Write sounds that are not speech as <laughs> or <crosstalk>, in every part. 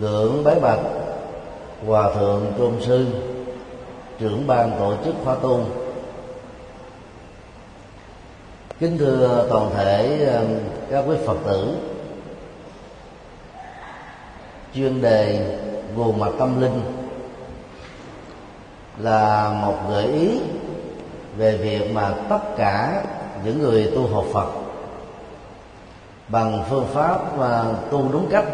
ngưỡng bái bạch, hòa thượng tôn sư, trưởng ban tổ chức khóa tu. Kính thưa toàn thể um, các quý phật tử, chuyên đề nguồn mặt tâm linh là một gợi ý về việc mà tất cả những người tu học Phật bằng phương pháp và tu đúng cách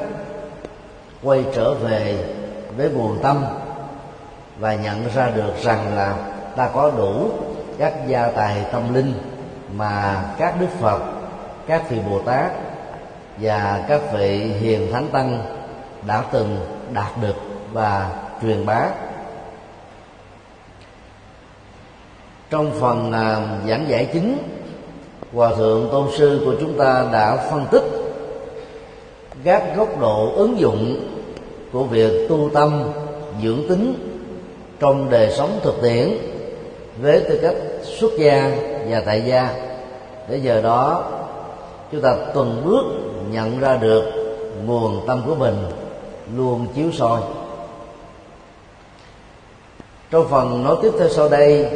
quay trở về với nguồn tâm và nhận ra được rằng là ta có đủ các gia tài tâm linh mà các đức phật, các vị bồ tát và các vị hiền thánh tăng đã từng đạt được và truyền bá. Trong phần à, giảng giải chính, hòa thượng tôn sư của chúng ta đã phân tích các góc độ ứng dụng của việc tu tâm, dưỡng tính trong đời sống thực tiễn với tư cách xuất gia và tại gia. Để giờ đó, chúng ta từng bước nhận ra được nguồn tâm của mình luôn chiếu soi. Trong phần nói tiếp theo sau đây,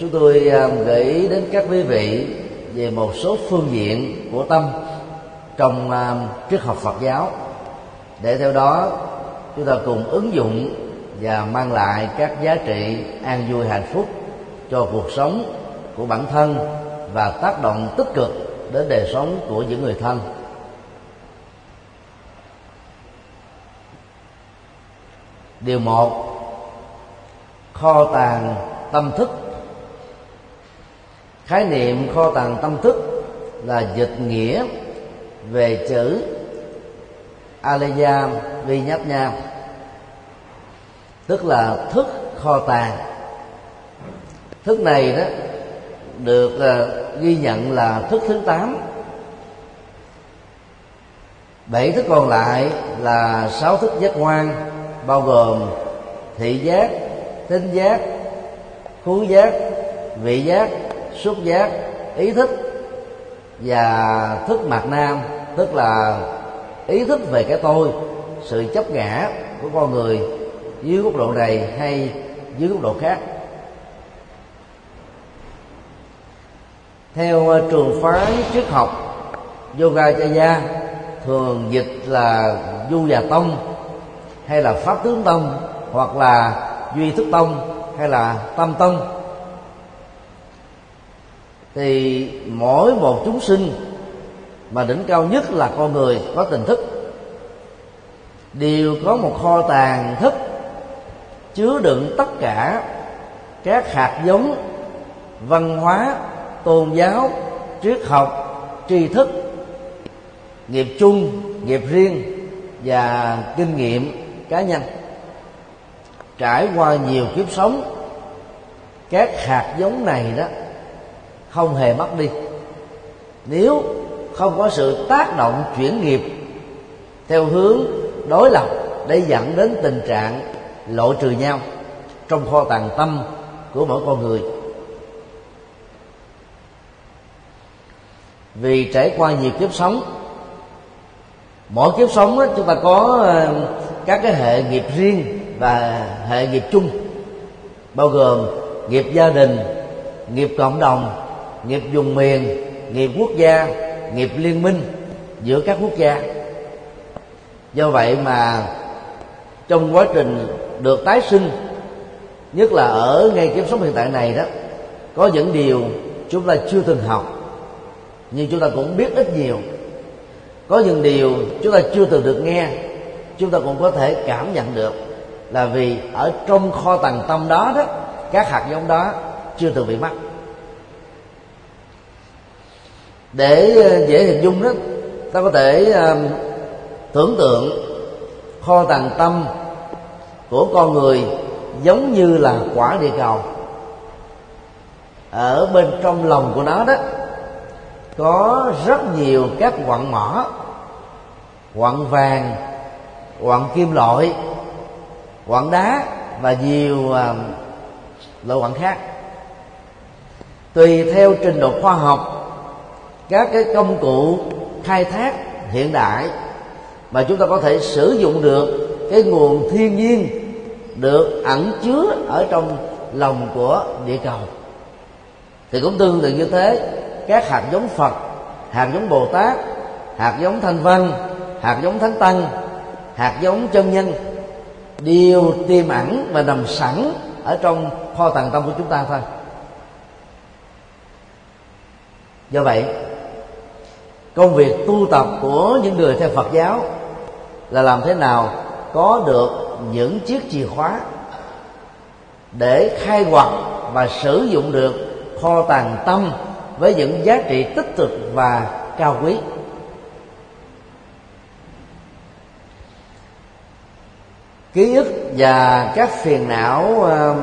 chúng tôi à, gợi ý đến các quý vị về một số phương diện của tâm trong à, triết học Phật giáo. Để theo đó chúng ta cùng ứng dụng và mang lại các giá trị an vui hạnh phúc cho cuộc sống của bản thân và tác động tích cực đến đời sống của những người thân. Điều một kho tàng tâm thức. Khái niệm kho tàng tâm thức là dịch nghĩa về chữ. Aleya vi nháp nha tức là thức kho tàng. Thức này đó được uh, ghi nhận là thức thứ tám. Bảy thức còn lại là sáu thức giác quan bao gồm thị giác tính giác khú giác vị giác xúc giác ý thức và thức mạt nam, tức là ý thức về cái tôi, sự chấp ngã của con người dưới góc độ này hay dưới góc độ khác. Theo ờ, trường phái triết học yoga chaya thường dịch là du già tông, hay là pháp tướng tông, hoặc là duy thức tông, hay là tâm tông thì mỗi một chúng sinh mà đỉnh cao nhất là con người có tình thức, đều có một kho tàng thức chứa đựng tất cả các hạt giống văn hóa, tôn giáo, triết học, tri thức, nghiệp chung, nghiệp riêng và kinh nghiệm cá nhân. Trải qua nhiều kiếp sống, các hạt giống này đó không hề mất đi. Nếu không có sự tác động chuyển nghiệp theo hướng đối lập để dẫn đến tình trạng lộ trừ nhau trong kho tàng tâm của mỗi con người. Vì trải qua nhiều kiếp sống mỗi kiếp sống đó, chúng ta có ờ, các cái hệ nghiệp riêng và hệ nghiệp chung bao gồm nghiệp gia đình nghiệp cộng đồng nghiệp vùng miền, nghiệp quốc gia, nghiệp liên minh giữa các quốc gia. Do vậy mà trong quá trình được tái sinh, nhất là ở ngay kiếp sống hiện tại này đó, có những điều chúng ta chưa từng học, nhưng chúng ta cũng biết ít nhiều. Có những điều chúng ta chưa từng được nghe, chúng ta cũng có thể cảm nhận được là vì ở trong kho tàng tâm đó đó, các hạt giống đó chưa từng bị mất để ờ, dễ hình dung đó ta có thể um, tưởng tượng kho tàng tâm của con người giống như là quả địa cầu. Ở bên trong lòng của nó đó có rất nhiều các quặng mỏ quặng vàng quặng kim loại quặng đá và nhiều uh, loại quặng khác. Tùy theo trình độ khoa học các cái công cụ khai thác hiện đại mà chúng ta có thể sử dụng được cái nguồn thiên nhiên được ẩn chứa ở trong lòng của địa cầu. Thì cũng tương tự như thế, các hạt giống phật, hạt giống bồ tát, hạt giống thanh văn, hạt giống thánh tăng, hạt giống chân nhân đều tiềm ẩn và nằm sẵn ở trong kho tàng tâm của chúng ta thôi. Do vậy công việc tu tập của những người theo phật giáo là làm thế nào có được những chiếc chìa khóa để khai quật và sử dụng được kho tàng tâm với những giá trị tích cực và cao quý. Ký ức và các phiền não uh,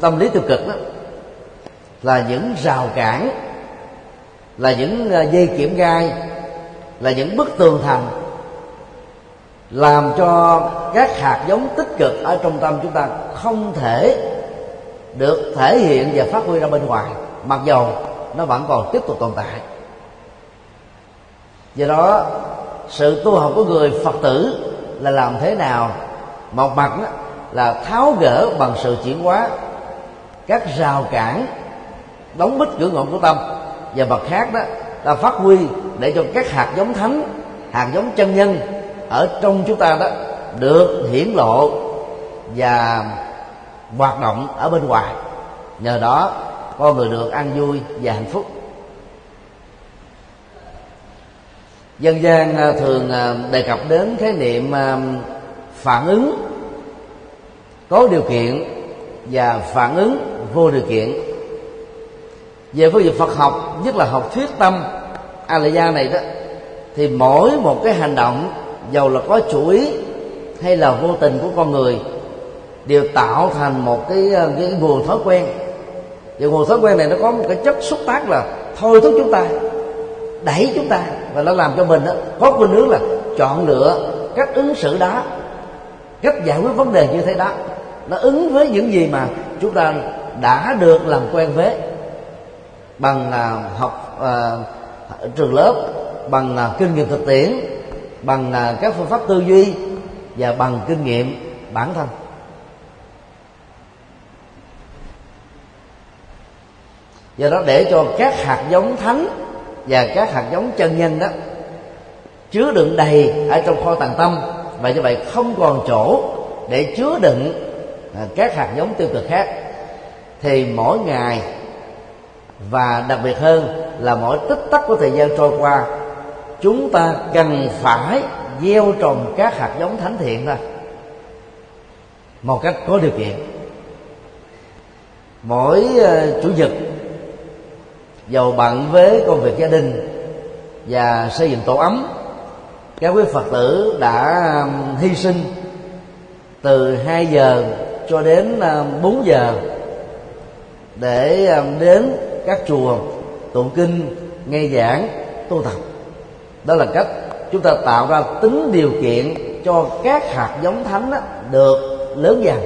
tâm lý tiêu cực đó là những rào cản là những à, dây kiểm gai là những bức tường thành làm cho các hạt giống tích cực ở trong tâm chúng ta không thể được thể hiện và phát huy ra bên ngoài mặc dầu nó vẫn còn tiếp tục tồn tại. Do đó sự tu học của người phật tử là làm thế nào một mặt đó, là tháo gỡ bằng sự chuyển hóa các rào cản đóng bít cửa ngọn của tâm và mặt khác đó, ta phát huy để cho các hạt giống thánh, hạt giống chân nhân ở trong chúng ta đó được hiển lộ và hoạt động ở bên ngoài. Nhờ đó, con người được an vui và hạnh phúc. Dân gian à, thường à, đề cập đến khái niệm à, phản ứng, có điều kiện và phản ứng vô điều kiện về phương diện Phật học nhất là học thuyết tâm Alaya này đó thì mỗi một cái hành động dầu là có chủ ý hay là vô tình của con người đều tạo thành một cái ờ, cái nguồn thói quen. Và nguồn thói quen này nó có một cái chất xúc tác là thôi thúc chúng ta đẩy chúng ta. Và nó làm cho mình đó, có khuynh hướng là chọn lựa cách ứng xử đó cách giải quyết vấn đề như thế đó. Nó ứng với những gì mà chúng ta đã được làm quen với bằng là học à, trường lớp bằng là kinh nghiệm thực tiễn bằng là các phương pháp tư duy và bằng kinh nghiệm bản thân. Do đó để cho các hạt giống thánh và các hạt giống chân nhân đó chứa đựng đầy ở trong kho tàng tâm và như vậy không còn chỗ để chứa đựng à, các hạt giống tiêu cực khác thì mỗi ngày và đặc biệt hơn là mỗi tích tắc của thời gian trôi qua, chúng ta cần phải gieo trồng các hạt giống thánh thiện thôi. Một cách có điều kiện. Mỗi ờ, chủ nhật giàu bận với công việc gia đình và xây dựng tổ ấm, các quý phật tử đã hy sinh từ 2 giờ cho đến 4 giờ để đến các chùa, tụng kinh, nghe giảng, tu tập. Đó là cách chúng ta tạo ra tính điều kiện cho các hạt giống thánh đó được lớn dần.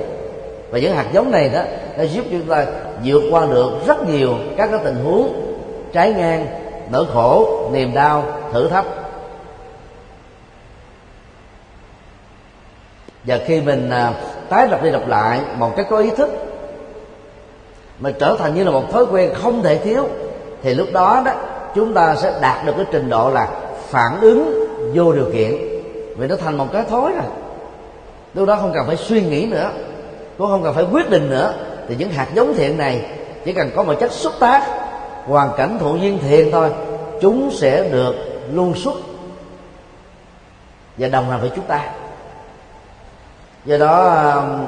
Và những hạt giống này đó, nó giúp chúng ta vượt qua được rất nhiều các cái tình huống trái ngang, nỗi khổ, niềm đau, thử thách. Và khi mình à, tái lập đi lặp lại, một cách có ý thức mà trở thành như là một thói quen không thể thiếu. Thì lúc đó đó, chúng ta sẽ đạt được cái trình độ là phản ứng vô điều kiện. Vì nó thành một cái thói rồi. Lúc đó không cần phải suy nghĩ nữa. Cũng không cần phải quyết định nữa. Thì những hạt giống thiện này chỉ cần có một chất xúc tác, hoàn cảnh thụ nhiên thiện thôi, chúng sẽ được luôn xuất. Và đồng hành với chúng ta. Do đó um,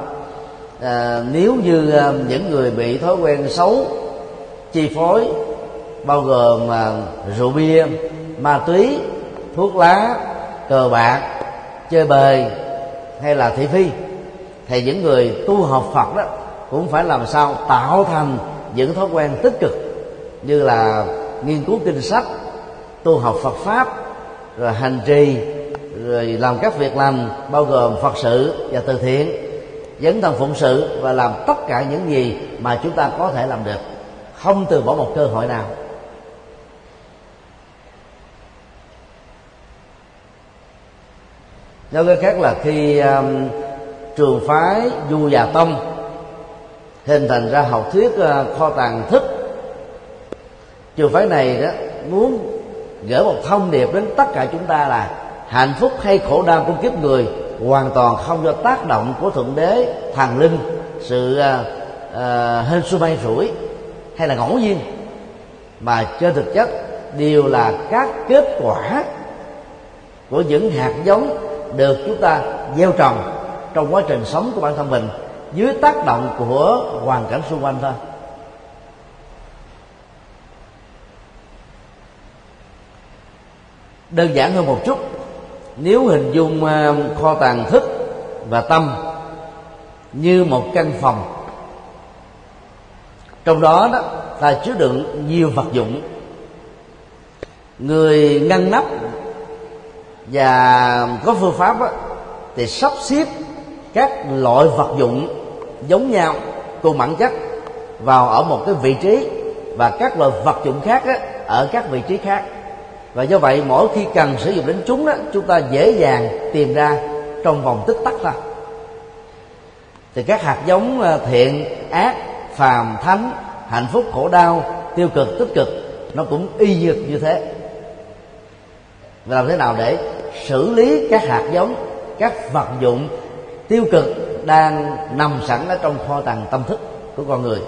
à, nếu như à, những người bị thói quen xấu chi phối bao gồm à, rượu bia ma túy thuốc lá cờ bạc chơi bời hay là thị phi thì những người tu học phật đó cũng phải làm sao tạo thành những thói quen tích cực như là nghiên cứu kinh sách tu học Phật pháp rồi hành trì rồi làm các việc làm bao gồm Phật sự và từ thiện dấn thân phụng sự và làm tất cả những gì mà chúng ta có thể làm được. Không từ bỏ một cơ hội nào. Nói cái khác là khi um, trường phái du già tông hình thành ra học thuyết uh, kho tàng thức trường phái này đó muốn gửi một thông điệp đến tất cả chúng ta là hạnh phúc hay khổ đau của kiếp người hoàn toàn không do tác động của thượng đế thần linh sự uh, hên xui may rủi hay là ngẫu nhiên mà trên thực chất đều là các kết quả của những hạt giống được chúng ta gieo trồng trong quá trình sống của bản thân mình dưới tác động của hoàn cảnh xung quanh thôi. Đơn giản hơn một chút nếu hình dung ờ, kho tàng thức và tâm như một căn phòng trong đó đó ta chứa đựng nhiều vật dụng. Người ngăn nắp và có phương pháp đó, thì sắp xếp các loại vật dụng giống nhau cùng bản chất vào ở một cái vị trí và các loại vật dụng khác đó, ở các vị trí khác và do vậy, mỗi khi cần sử dụng đến chúng đó, chúng ta dễ dàng tìm ra trong vòng tích tắc thôi. Thì các hạt giống ờ, thiện, ác, phàm, thánh, hạnh phúc, khổ đau, tiêu cực, tích cực, nó cũng y như như thế. Và làm thế nào để xử lý các hạt giống, các vật dụng tiêu cực đang nằm sẵn ở trong kho tàng tâm thức của con người?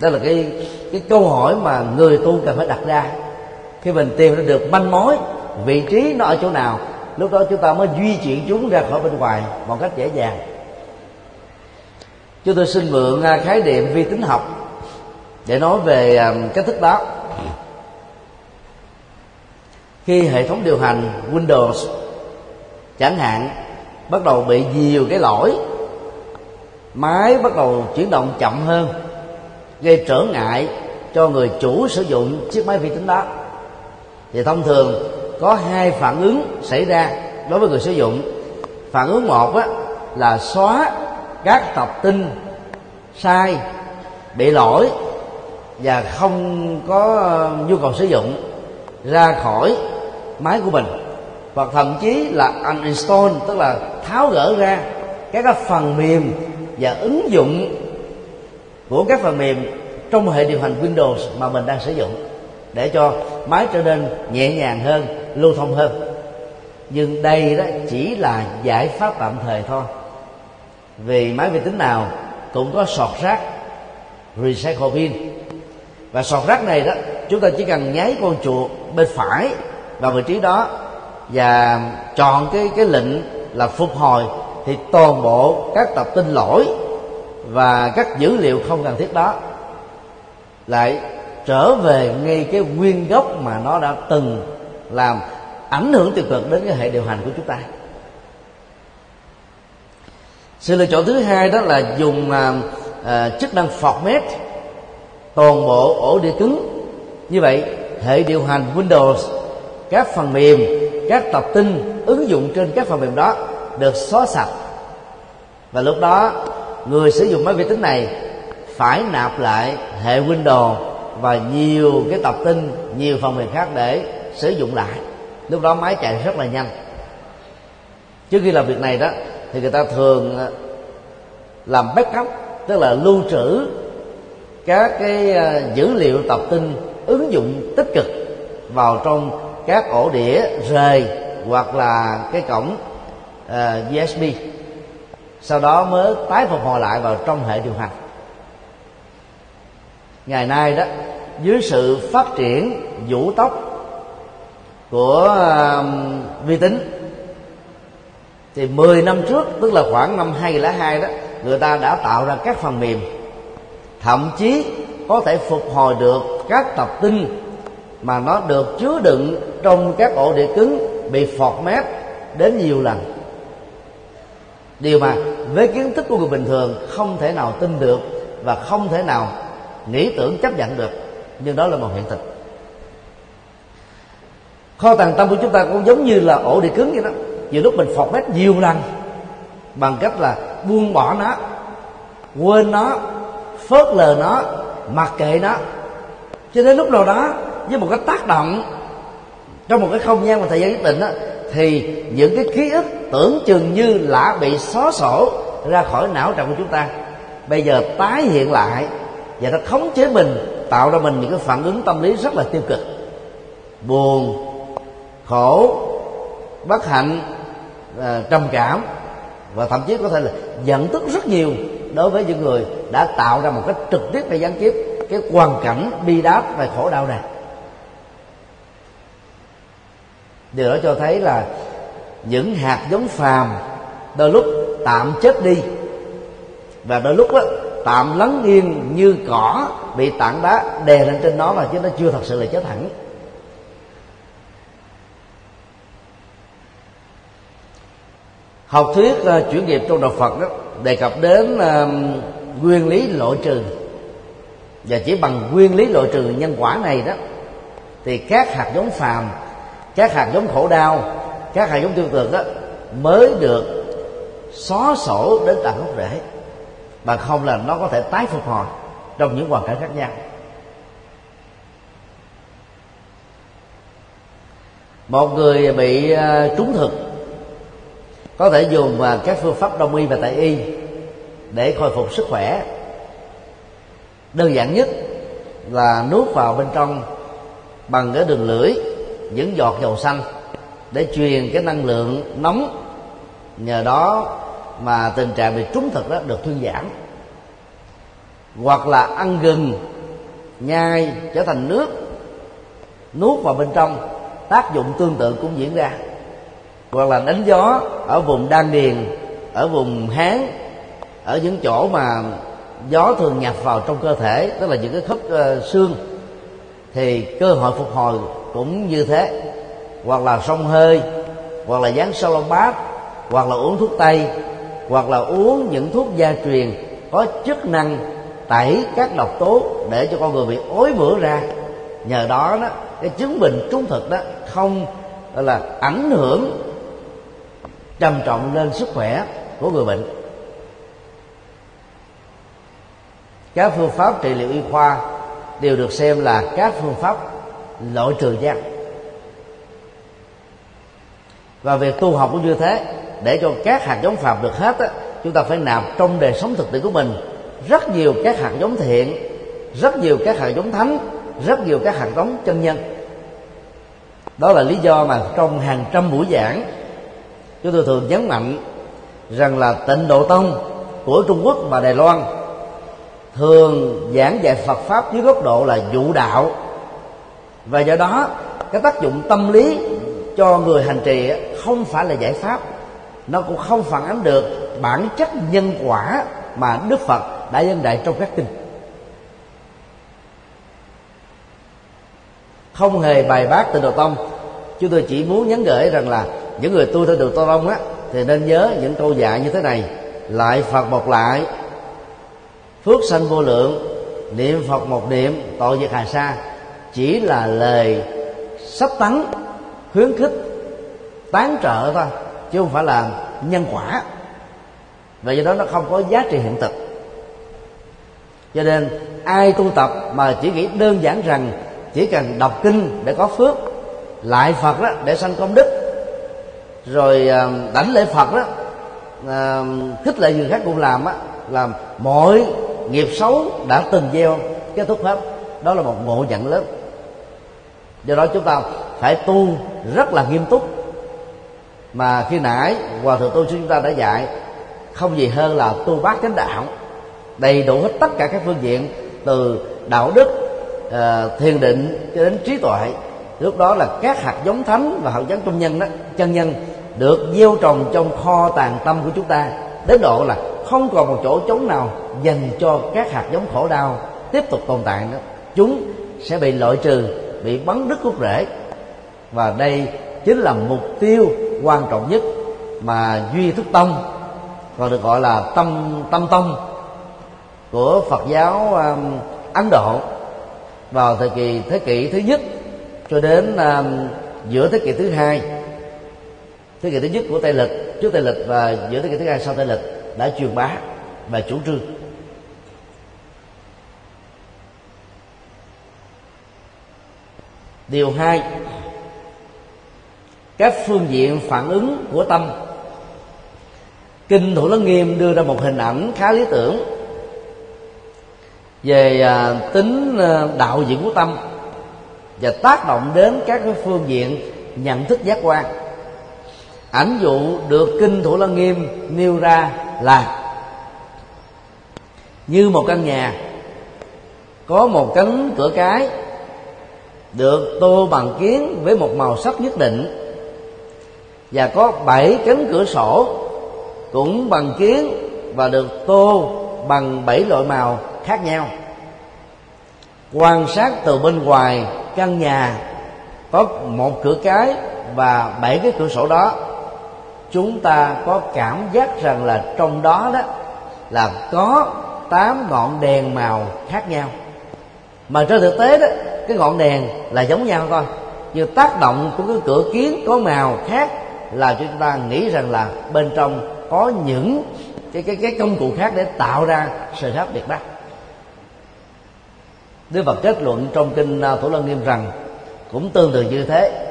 Đó là cái cái câu hỏi mà người tu cần phải đặt ra khi mình tìm ra được manh mối, vị trí nó ở chỗ nào, lúc đó chúng ta mới di chuyển chúng ra khỏi bên ngoài một cách dễ dàng. Chúng tôi xin mượn à, khái niệm vi tính học để nói về à, cách thức đó. Khi hệ thống điều hành Windows chẳng hạn bắt đầu bị nhiều cái lỗi, máy bắt đầu chuyển động chậm hơn, gây trở ngại cho người chủ sử dụng chiếc máy vi tính đó thì thông thường có hai phản ứng xảy ra đối với người sử dụng. Phản ứng một á, là xóa các tập tin sai bị lỗi và không có ờ, nhu cầu sử dụng ra khỏi máy của mình. Hoặc thậm chí là uninstall tức là tháo gỡ ra các cái phần mềm và ứng dụng của các phần mềm trong hệ điều hành Windows mà mình đang sử dụng để cho máy trở nên nhẹ nhàng hơn, lưu thông hơn. Nhưng đây đó chỉ là giải pháp tạm thời thôi. Vì máy vi tính nào cũng có sọt rác recycle pin và sọt rác này đó, chúng ta chỉ cần nháy con chuột bên phải vào vị trí đó và chọn cái cái lệnh là phục hồi thì toàn bộ các tập tin lỗi và các dữ liệu không cần thiết đó lại trở về ngay cái nguyên gốc mà nó đã từng làm ảnh hưởng tiêu cực đến cái hệ điều hành của chúng ta. Sự lựa chọn thứ hai đó là dùng à, à, chức năng format toàn bộ ổ đĩa cứng. Như vậy hệ điều hành Windows các phần mềm các tập tin ứng dụng trên các phần mềm đó được xóa sạch. Và lúc đó người sử dụng máy vi tính này phải nạp lại hệ Windows và nhiều cái tập tin nhiều phần mềm khác để sử dụng lại. Lúc đó máy chạy rất là nhanh. Trước khi làm việc này đó thì người ta thường à, làm backup tức là lưu trữ các cái à, dữ liệu tập tin ứng dụng tích cực vào trong các ổ đĩa rời hoặc là cái cổng à, uh, USB sau đó mới tái phục hồi lại vào trong hệ điều hành ngày nay đó dưới sự phát triển vũ tốc của uh, vi tính thì 10 năm trước tức là khoảng năm 2002 đó người ta đã tạo ra các phần mềm. Thậm chí có thể phục hồi được các tập tin mà nó được chứa đựng trong các ổ đĩa cứng bị format đến nhiều lần. Điều mà với kiến thức của người bình thường không thể nào tin được và không thể nào nghĩ tưởng chấp nhận được nhưng đó là một hiện thực. Kho tàng tâm của chúng ta cũng giống như là ổ đĩa cứng vậy đó. Nhiều lúc mình phọt hết nhiều lần bằng cách là buông bỏ nó quên nó phớt lờ nó mặc kệ nó. Cho đến lúc nào đó với một cái tác động trong một cái không gian và thời gian nhất định đó, thì những cái ký ức tưởng chừng như đã bị xóa sổ ra khỏi não trạng của chúng ta. Bây giờ tái hiện lại và nó khống chế mình tạo ra mình những cái phản ứng tâm lý rất là tiêu cực. Buồn khổ bất hạnh à, trầm cảm. Và thậm chí có thể là giận tức rất nhiều đối với những người đã tạo ra một cách trực tiếp hay gián tiếp cái hoàn cảnh bi đát và khổ đau này. Điều đó cho thấy là những hạt giống phàm đôi lúc tạm chết đi. Và đôi lúc đó, tạm lắng yên như cỏ bị tảng đá đè lên trên nó mà chứ nó chưa thật sự là chết hẳn. Học thuyết uh, chuyển nghiệp trong đạo Phật đó đề cập đến uh, nguyên lý loại trừ. Và chỉ bằng nguyên lý loại trừ nhân quả này đó thì các hạt giống phàm các hạt giống khổ đau các hạt giống tiêu cực đó mới được xóa sổ đến tận gốc rễ mà không là nó có thể tái phục hồi trong những hoàn cảnh khác nhau. Một người bị à, trúng thực, có thể dùng à, các phương pháp đông y và tại y để khôi phục sức khỏe. Đơn giản nhất là nuốt vào bên trong bằng cái đường lưỡi, những giọt dầu xanh để truyền cái năng lượng nóng nhờ đó mà tình trạng bị trúng thực đó được thuyên giảm hoặc là ăn gừng nhai trở thành nước nuốt vào bên trong tác dụng tương tự cũng diễn ra. Hoặc là đánh gió ở vùng đan điền ở vùng háng ở những chỗ mà gió thường nhập vào trong cơ thể tức là những cái khớp uh, xương thì cơ hội phục hồi cũng như thế. Hoặc là sông hơi hoặc là dán bát hoặc là uống thuốc tây hoặc là uống những thuốc gia truyền có chức năng tẩy các độc tố để cho con người bị ối bữa ra. Nhờ đó đó, cái chứng bệnh trung thực đó không là, ảnh hưởng trầm trọng lên sức khỏe của người bệnh. Các phương pháp trị liệu y khoa đều được xem là các phương pháp loại trừ gian và việc tu học cũng như thế để cho các hạt giống phàm được hết á, chúng ta phải nạp trong đời sống thực tiễn của mình rất nhiều các hạt giống thiện rất nhiều các hạt giống thánh rất nhiều các hạt giống chân nhân. Đó là lý do mà trong hàng trăm buổi giảng chúng tôi thường nhấn mạnh rằng là tịnh độ tông của trung quốc và đài loan thường giảng dạy phật pháp dưới góc độ là dụ đạo. Và do đó cái tác dụng tâm lý cho người hành trì không phải là giải pháp nó cũng không phản ánh được bản chất nhân quả mà đức phật đã dân đại trong các kinh. Không hề bài bác từ đầu tông. Chúng tôi chỉ muốn nhắn gửi rằng là những người tu theo đường tô tông á, thì nên nhớ những câu dạy như thế này. Lại phật một lại, phước sanh vô lượng, niệm phật một niệm, tội diệt hà sa. Chỉ là lời sắp tấn khuyến khích, tán trợ thôi chứ không phải là nhân quả. Và do đó nó không có giá trị hiện thực. Cho nên, ai tu tập mà chỉ nghĩ đơn giản rằng chỉ cần đọc kinh để có phước, lại phật đó để sanh công đức, rồi đảnh lễ phật đó thích khích lệ người khác cũng làm á, làm mọi nghiệp xấu đã từng gieo, kết thúc hết. Đó là một ngộ nhận lớn. Do đó chúng ta phải tu rất là nghiêm túc mà khi nãy hòa thượng tu chúng ta đã dạy không gì hơn là tu bát chánh đạo đầy đủ hết tất cả các phương diện từ đạo đức uh, thiền định cho đến trí tuệ. Lúc đó là các hạt giống thánh và hạt giống trung nhân đó chân nhân được gieo trồng trong kho tàng tâm của chúng ta đến độ là không còn một chỗ trống nào dành cho các hạt giống khổ đau tiếp tục tồn tại nữa. Chúng sẽ bị loại trừ bị bắn đứt gốc rễ. Và đây chính là mục tiêu quan trọng nhất mà duy thức tông còn được gọi là tâm tâm tông của phật giáo um, ấn độ vào thời kỳ thế kỷ thứ nhất cho đến um, giữa thế kỷ thứ hai. Thế kỷ thứ nhất của tây lịch trước tây lịch và giữa thế kỷ thứ hai sau tây lịch đã truyền bá và chủ trương. Điều hai các phương diện phản ứng của tâm. Kinh thủ lăng nghiêm đưa ra một hình ảnh khá lý tưởng về à, tính à, đạo diễn của tâm và tác động đến các cái phương diện nhận thức giác quan. Ảnh dụ được kinh thủ lăng nghiêm nêu ra là như một căn nhà, có một cánh cửa cái được tô bằng kiến với một màu sắc nhất định và có bảy cánh cửa sổ cũng bằng kiến và được tô bằng bảy loại màu khác nhau. Quan sát từ bên ngoài căn nhà, có một cửa cái và bảy cái cửa sổ đó. Chúng ta có cảm giác rằng là trong đó đó là có tám ngọn đèn màu khác nhau. Mà trên thực tế đó, cái ngọn đèn là giống nhau thôi. Nhưng tác động của cái cửa kiến có màu khác là chúng ta nghĩ rằng là bên trong có những cái cái cái công cụ khác để tạo ra sự khác biệt đó. Đức Phật kết luận trong kinh à, Thủ Lăng Nghiêm rằng cũng tương tự như thế.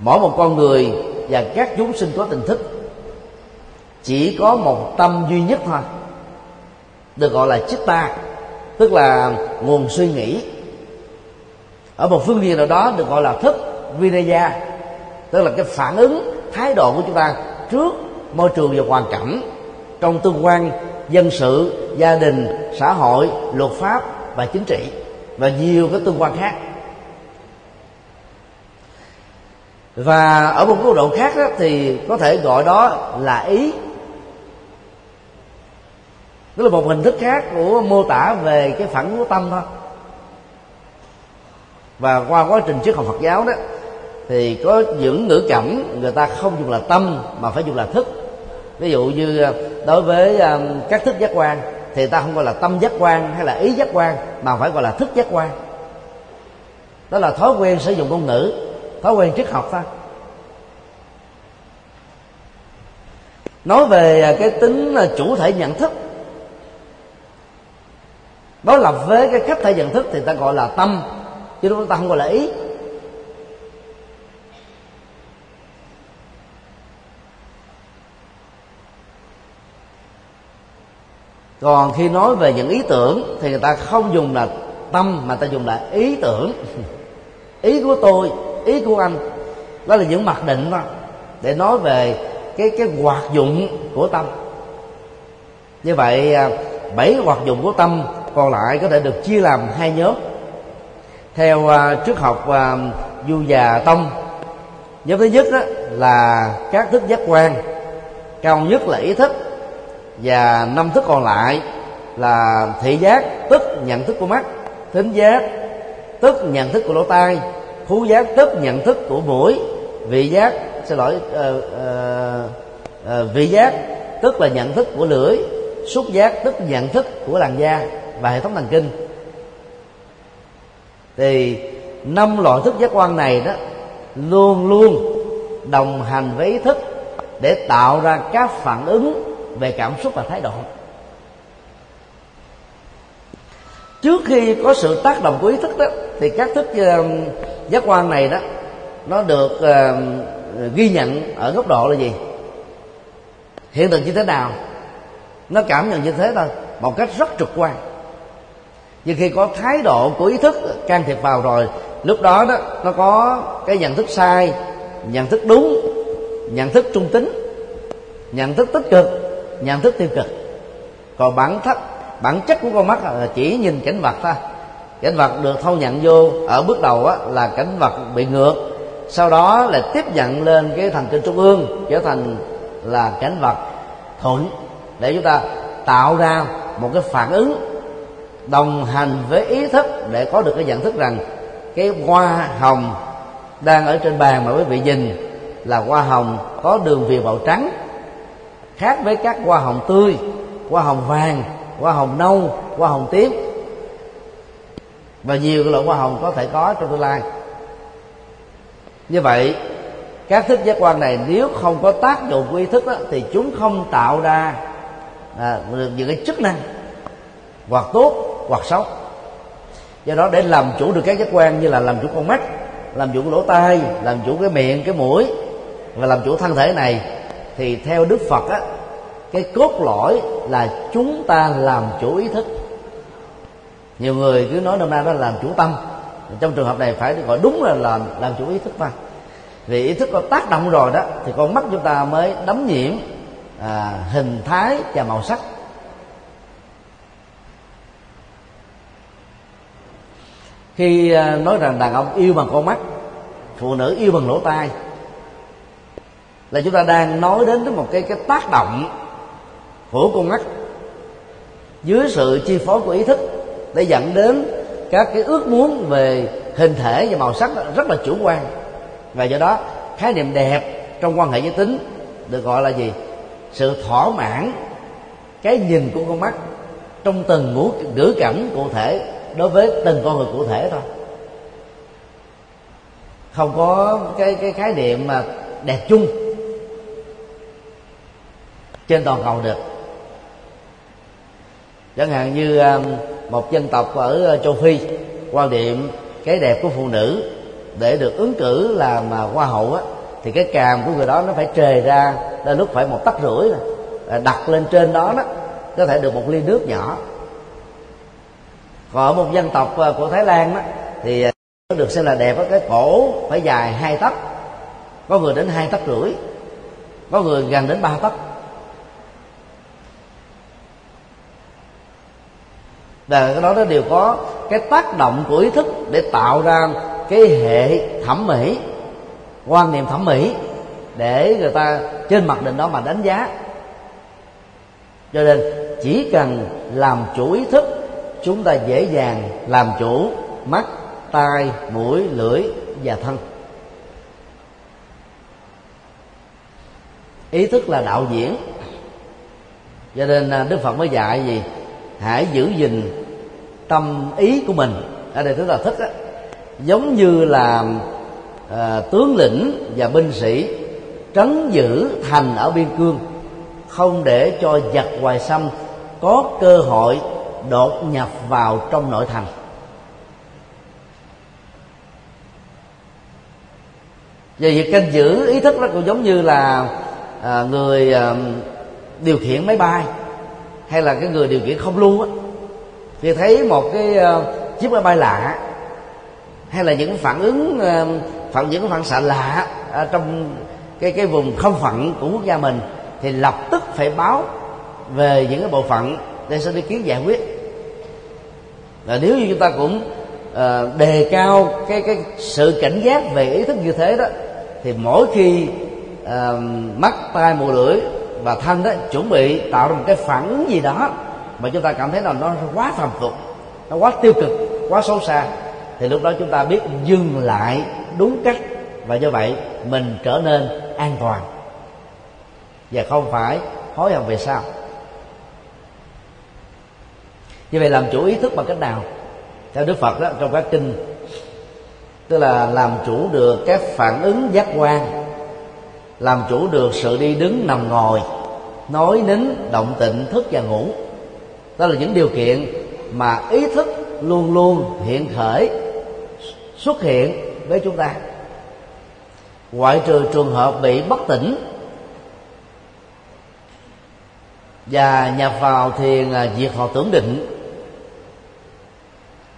Mỗi một con người và các chúng sinh có tình thức chỉ có một tâm duy nhất thôi, được gọi là chitta tức là nguồn suy nghĩ. Ở một phương diện nào đó được gọi là thức vinaya tức là cái phản ứng thái độ của chúng ta trước môi trường và hoàn cảnh trong tương quan dân sự gia đình xã hội luật pháp và chính trị và nhiều cái tương quan khác. Và ở một mức độ khác đó, thì có thể gọi đó là ý. Tức là một hình thức khác của mô tả về cái phản ứng của tâm thôi. Và qua quá trình triết học Phật giáo đó thì có những ngữ cảnh người ta không dùng là tâm mà phải dùng là thức. Ví dụ như à, đối với à, các thức giác quan thì ta không gọi là tâm giác quan hay là ý giác quan mà phải gọi là thức giác quan. Đó là thói quen sử dụng ngôn ngữ, thói quen triết học thôi. Nói về à, cái tính chủ thể nhận thức, đối lập với cái khách thể nhận thức thì ta gọi là tâm, chứ chúng ta không gọi là ý. Còn khi nói về những ý tưởng thì người ta không dùng là tâm mà ta dùng là ý tưởng. <laughs> Ý của tôi ý của anh đó là những mặc định đó để nói về cái cái hoạt dụng của tâm. Như vậy à, bảy hoạt dụng của tâm còn lại có thể được chia làm hai nhóm. Theo uh, học uh, du già tông nhóm thứ nhất đó là các thức giác quan cao nhất là ý thức và năm thức còn lại là thị giác tức nhận thức của mắt thính giác tức nhận thức của lỗ tai khú giác tức nhận thức của mũi vị giác xin lỗi uh, uh, uh, vị giác tức là nhận thức của lưỡi xúc giác tức nhận thức của làn da và hệ thống thần kinh. Thì năm loại thức giác quan này đó luôn luôn đồng hành với ý thức để tạo ra các phản ứng về cảm xúc và thái độ. Trước khi có sự tác động của ý thức đó thì các thức uh, giác quan này đó nó được uh, ghi nhận ở góc độ là gì? Hiện tượng như thế nào? Nó cảm nhận như thế thôi một cách rất trực quan. Nhưng khi có thái độ của ý thức can thiệp vào rồi lúc đó đó nó có cái nhận thức sai nhận thức đúng nhận thức trung tính nhận thức tích cực nhận thức tiêu cực. Còn bản thấp bản chất của con mắt là chỉ nhìn cảnh vật thôi. Cảnh vật được thâu nhận vô ở bước đầu á, là cảnh vật bị ngược. Sau đó là tiếp nhận lên cái thần kinh trung ương trở thành là cảnh vật thuận để chúng ta tạo ra một cái phản ứng đồng hành với ý thức để có được cái nhận thức rằng cái hoa hồng đang ở trên bàn mà quý vị nhìn là hoa hồng có đường viền màu trắng khác với các hoa hồng tươi hoa hồng vàng hoa hồng nâu hoa hồng tím. Và nhiều loại hoa hồng có thể có trong tương lai. Như vậy các thức giác quan này nếu không có tác dụng của ý thức đó, thì chúng không tạo ra à, được những cái chức năng hoặc tốt hoặc xấu. Do đó để làm chủ được các giác quan như là làm chủ con mắt làm chủ lỗ tai làm chủ cái miệng cái mũi và làm chủ thân thể này thì theo đức phật á cái cốt lõi là chúng ta làm chủ ý thức. Nhiều người cứ nói năm nay đó là làm chủ tâm. Trong trường hợp này phải gọi đúng là làm làm chủ ý thức mà. Vì ý thức có tác động rồi đó thì con mắt chúng ta mới đấm nhiễm à, hình thái và màu sắc. Khi à, nói rằng đàn ông yêu bằng con mắt phụ nữ yêu bằng lỗ tai là chúng ta đang nói đến một cái cái tác động của con mắt dưới sự chi phối của ý thức để dẫn đến các cái ước muốn về hình thể và màu sắc rất là chủ quan. Và do đó, khái niệm đẹp trong quan hệ giới tính được gọi là gì? Sự thỏa mãn cái nhìn của con mắt trong từng ngũ, ngữ cảnh cụ thể đối với từng con người cụ thể thôi. Không có cái cái khái niệm mà đẹp chung trên toàn cầu được. Chẳng hạn như um, một dân tộc ở uh, châu phi, quan điểm cái đẹp của phụ nữ để được ứng cử làm à, hoa hậu á, thì cái càm của người đó nó phải trề ra đến lúc phải một tấc rưỡi rồi à, đặt lên trên đó đó, có thể được một ly nước nhỏ. Còn ở một dân tộc à, của thái lan đó thì được xem là đẹp cái cổ phải dài hai tấc, có người đến hai tấc rưỡi, có người gần đến ba tấc. Và cái đó nó đều có cái tác động của ý thức để tạo ra cái hệ thẩm mỹ, quan niệm thẩm mỹ để người ta trên mặt định đó mà đánh giá. Cho nên chỉ cần làm chủ ý thức, chúng ta dễ dàng làm chủ mắt, tai, mũi, lưỡi và thân. Ý thức là đạo diễn. Cho nên à, đức phật mới dạy gì? Hãy giữ gìn tâm ý của mình. Ở đây rất là thích đó. giống như là à, tướng lĩnh và binh sĩ trấn giữ thành ở biên cương không để cho giặc hoài xâm có cơ hội đột nhập vào trong nội thành. Về việc canh giữ ý thức nó cũng giống như là à, người à, điều khiển máy bay hay là cái người điều khiển không lưu á thì thấy một cái uh, chiếc máy bay lạ hay là những phản ứng uh, phản những phản xạ lạ uh, trong cái cái vùng không phận của quốc gia mình thì lập tức phải báo về những cái bộ phận để xin ý kiến giải quyết. Và nếu như chúng ta cũng uh, đề cao cái cái sự cảnh giác về ý thức như thế đó thì mỗi khi uh, mắt tai mũi lưỡi và thân đó chuẩn bị tạo ra một cái phản ứng gì đó mà chúng ta cảm thấy là nó quá phàm tục nó quá tiêu cực, quá xấu xa. Thì lúc đó chúng ta biết dừng lại đúng cách và do vậy mình trở nên an toàn. Và không phải hối hận về sau. Như vậy làm chủ ý thức bằng cách nào? Theo đức phật đó, trong các kinh, tức là làm chủ được các phản ứng giác quan làm chủ được sự đi đứng nằm ngồi, nói nín, động tịnh thức và ngủ. Đó là những điều kiện mà ý thức luôn luôn hiện khởi, xuất hiện với chúng ta. Ngoại trừ trường hợp bị bất tỉnh và nhập vào thiền à, diệt họ tưởng định,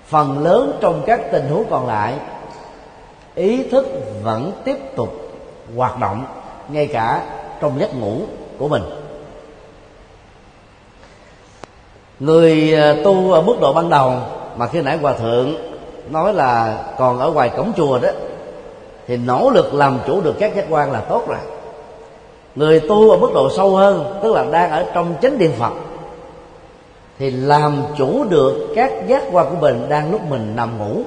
phần lớn trong các tình huống còn lại, ý thức vẫn tiếp tục hoạt động ngay cả trong giấc ngủ của mình. Người à, tu ở mức độ ban đầu mà khi nãy hòa thượng nói là còn ở ngoài cổng chùa đó, thì nỗ lực làm chủ được các giác quan là tốt rồi. Người tu ở mức độ sâu hơn, tức là đang ở trong chánh điện phật, thì làm chủ được các giác quan của mình đang lúc mình nằm ngủ.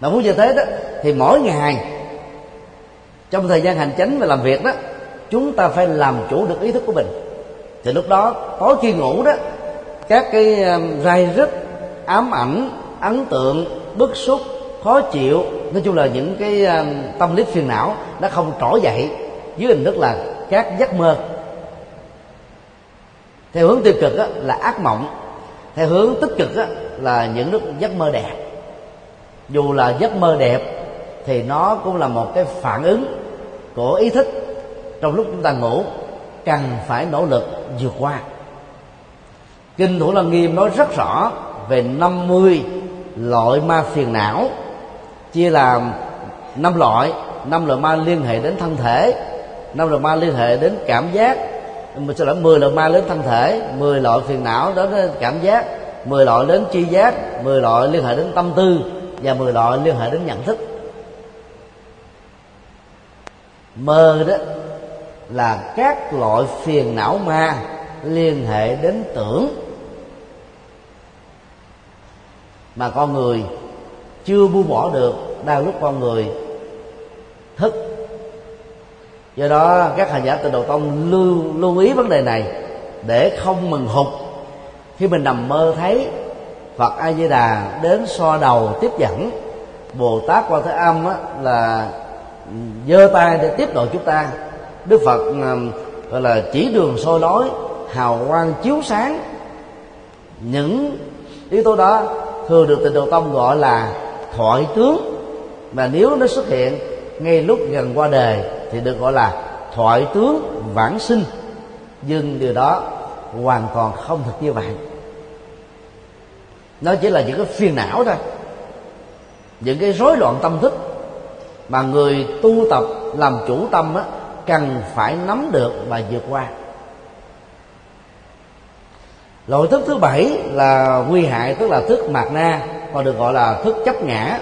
Mà muốn như thế đó, thì mỗi ngày trong thời gian hành chánh và làm việc đó, chúng ta phải làm chủ được ý thức của mình. Thì lúc đó, tối khi ngủ đó, các cái um, rai rứt ám ảnh, ấn tượng, bức xúc, khó chịu, nói chung là những cái um, tâm lý phiền não nó không trỗi dậy dưới hình thức là các giấc mơ. Theo hướng tiêu cực là ác mộng. Theo hướng tích cực là những giấc mơ đẹp. Dù là giấc mơ đẹp thì nó cũng là một cái phản ứng của ý thức trong lúc chúng ta ngủ, cần phải nỗ lực vượt qua. Kinh thủ lăng nghiêm nói rất rõ về 50 loại ma phiền não, chia làm năm loại năm loại ma liên hệ đến thân thể, năm loại ma liên hệ đến cảm giác mình sẽ lỗi 10 loại ma đến thân thể 10 loại phiền não đến cảm giác 10 loại đến tri giác 10 loại liên hệ đến tâm tư và 10 loại liên hệ đến nhận thức. Mơ đó là các loại phiền não ma liên hệ đến tưởng. Mà con người chưa buông bỏ được đang lúc con người thức. Do đó các hành giả từ đầu tông lưu lưu ý vấn đề này để không mừng hụt. Khi mình nằm mơ thấy Phật A Di Đà đến so đầu tiếp dẫn Bồ Tát Quan Thế Âm á, là giơ tay để tiếp độ chúng ta. Đức Phật gọi là chỉ đường soi lối, hào quang chiếu sáng. Những yếu tố đó thường được tịnh độ tông gọi là thoại tướng. Mà nếu nó xuất hiện ngay lúc gần qua đời thì được gọi là thoại tướng vãng sinh. Nhưng điều đó hoàn toàn không thật như vậy. Nó chỉ là những cái phiền não thôi. Những cái rối loạn tâm thức mà người tu tập làm chủ tâm á, cần phải nắm được và vượt qua. Loại thức thứ bảy là nguy hại tức là thức mạt na còn được gọi là thức chấp ngã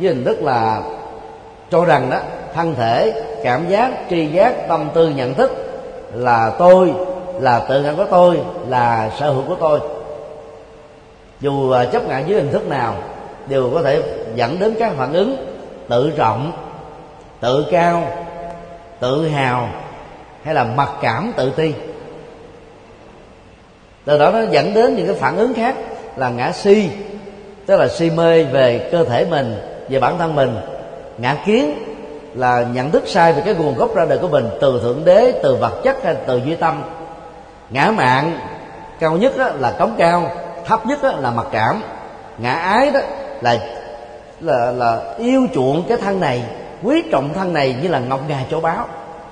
với hình thức là cho rằng đó thân thể cảm giác tri giác tâm tư nhận thức là tôi là tự ngã của tôi là sở hữu của tôi. Dù à, chấp ngã dưới hình thức nào đều có thể dẫn đến các phản ứng tự trọng tự cao, tự hào, hay là mặc cảm, tự ti. Từ đó nó dẫn đến những cái phản ứng khác là ngã si, tức là si mê về cơ thể mình, về bản thân mình. Ngã kiến là nhận thức sai về cái nguồn gốc ra đời của mình, từ thượng đế, từ vật chất hay từ duy tâm. Ngã mạng cao nhất đó là cống cao, thấp nhất đó là mặc cảm. Ngã ái đó là là là yêu chuộng cái thân này quý trọng thân này như là ngọc ngà châu báu.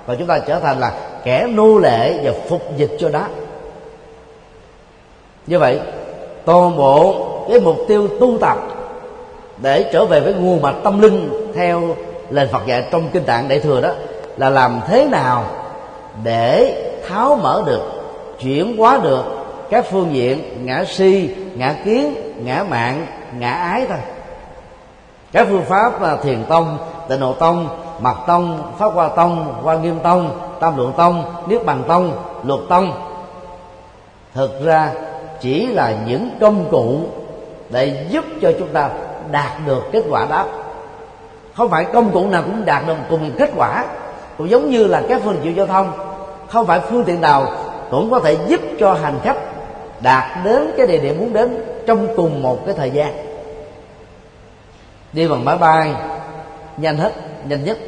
Và chúng ta trở thành là kẻ nô lệ và phục dịch cho đó như vậy, toàn bộ cái mục tiêu tu tập để trở về với nguồn mạch tâm linh theo lời Phật dạy trong kinh tạng đại thừa đó là làm thế nào để tháo mở được, chuyển hóa được các phương diện ngã si, ngã kiến, ngã mạng, ngã ái thôi các phương pháp là thiền tông, tịnh độ tông, mật tông, pháp hoa tông, hoa nghiêm tông, tam lượng tông, niết bàn tông, luật tông. Thực ra chỉ là những công cụ để giúp cho chúng ta đạt được kết quả đó. Không phải công cụ nào cũng đạt được cùng kết quả. Cũng giống như là các phương tiện giao thông. Không phải phương tiện nào cũng có thể giúp cho hành khách đạt đến cái địa điểm muốn đến trong cùng một cái thời gian đi bằng máy bay nhanh hết, nhanh nhất.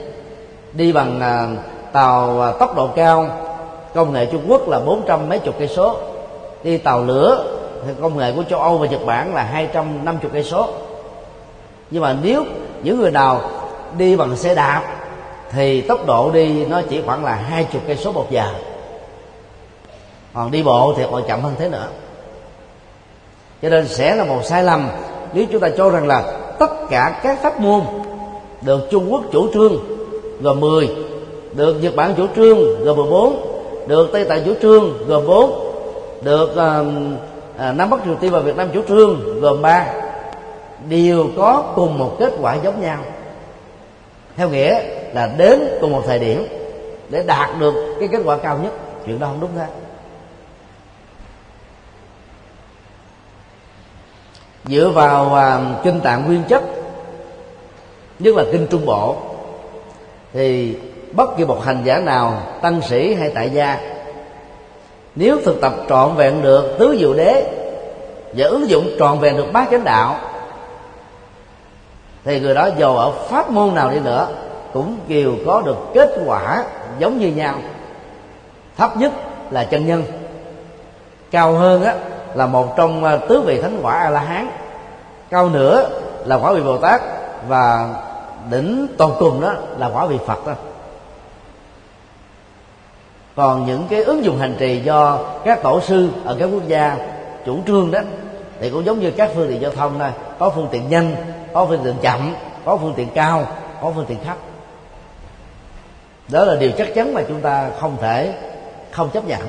Đi bằng à, tàu à, tốc độ cao, công nghệ Trung Quốc là bốn trăm mấy chục cây số. Đi tàu lửa, thì công nghệ của châu Âu và Nhật Bản là hai trăm năm chục cây số. Nhưng mà nếu những người nào đi bằng xe đạp thì tốc độ đi nó chỉ khoảng là hai chục cây số một giờ. Còn đi bộ thì còn chậm hơn thế nữa. Cho nên sẽ là một sai lầm nếu chúng ta cho rằng là tất cả các pháp môn. Được Trung Quốc chủ trương gồm 10 được Nhật Bản chủ trương gồm 14 được Tây Tạng chủ trương gồm 4 được uh, uh, Nam Bắc Triều Tiên và Việt Nam chủ trương gồm 3 đều có cùng một kết quả giống nhau. Theo nghĩa là đến cùng một thời điểm để đạt được cái kết quả cao nhất. Chuyện đó không đúng thế dựa vào à, kinh tạng nguyên chất nhất là kinh trung bộ thì bất kỳ một hành giả nào tăng sĩ hay tại gia nếu thực tập trọn vẹn được tứ diệu đế và ứng dụng trọn vẹn được bát chánh đạo thì người đó dù ở pháp môn nào đi nữa cũng đều có được kết quả giống như nhau. Thấp nhất là chân nhân cao hơn á là một trong à, tứ vị thánh quả a la hán cao nữa là quả vị bồ tát và đỉnh toàn cùng đó là quả vị phật đó. Còn những cái ứng dụng hành trì do các tổ sư ở các quốc gia chủ trương đó, thì cũng giống như các phương tiện giao thông thôi. Có phương tiện nhanh, có phương tiện chậm, có phương tiện cao, có phương tiện thấp. Đó là điều chắc chắn mà chúng ta không thể không chấp nhận.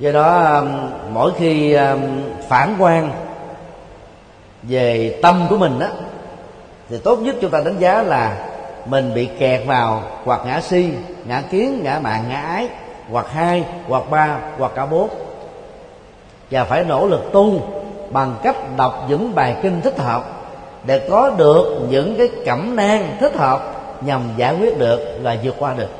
Do đó um, mỗi khi um, phản quan về tâm của mình đó thì tốt nhất chúng ta đánh giá là mình bị kẹt vào hoặc ngã si, ngã kiến, ngã mạng, ngã ái, hoặc hai, hoặc ba, hoặc cả bốn. Và phải nỗ lực tu bằng cách đọc những bài kinh thích hợp để có được những cái cẩm nang thích hợp nhằm giải quyết được và vượt qua được.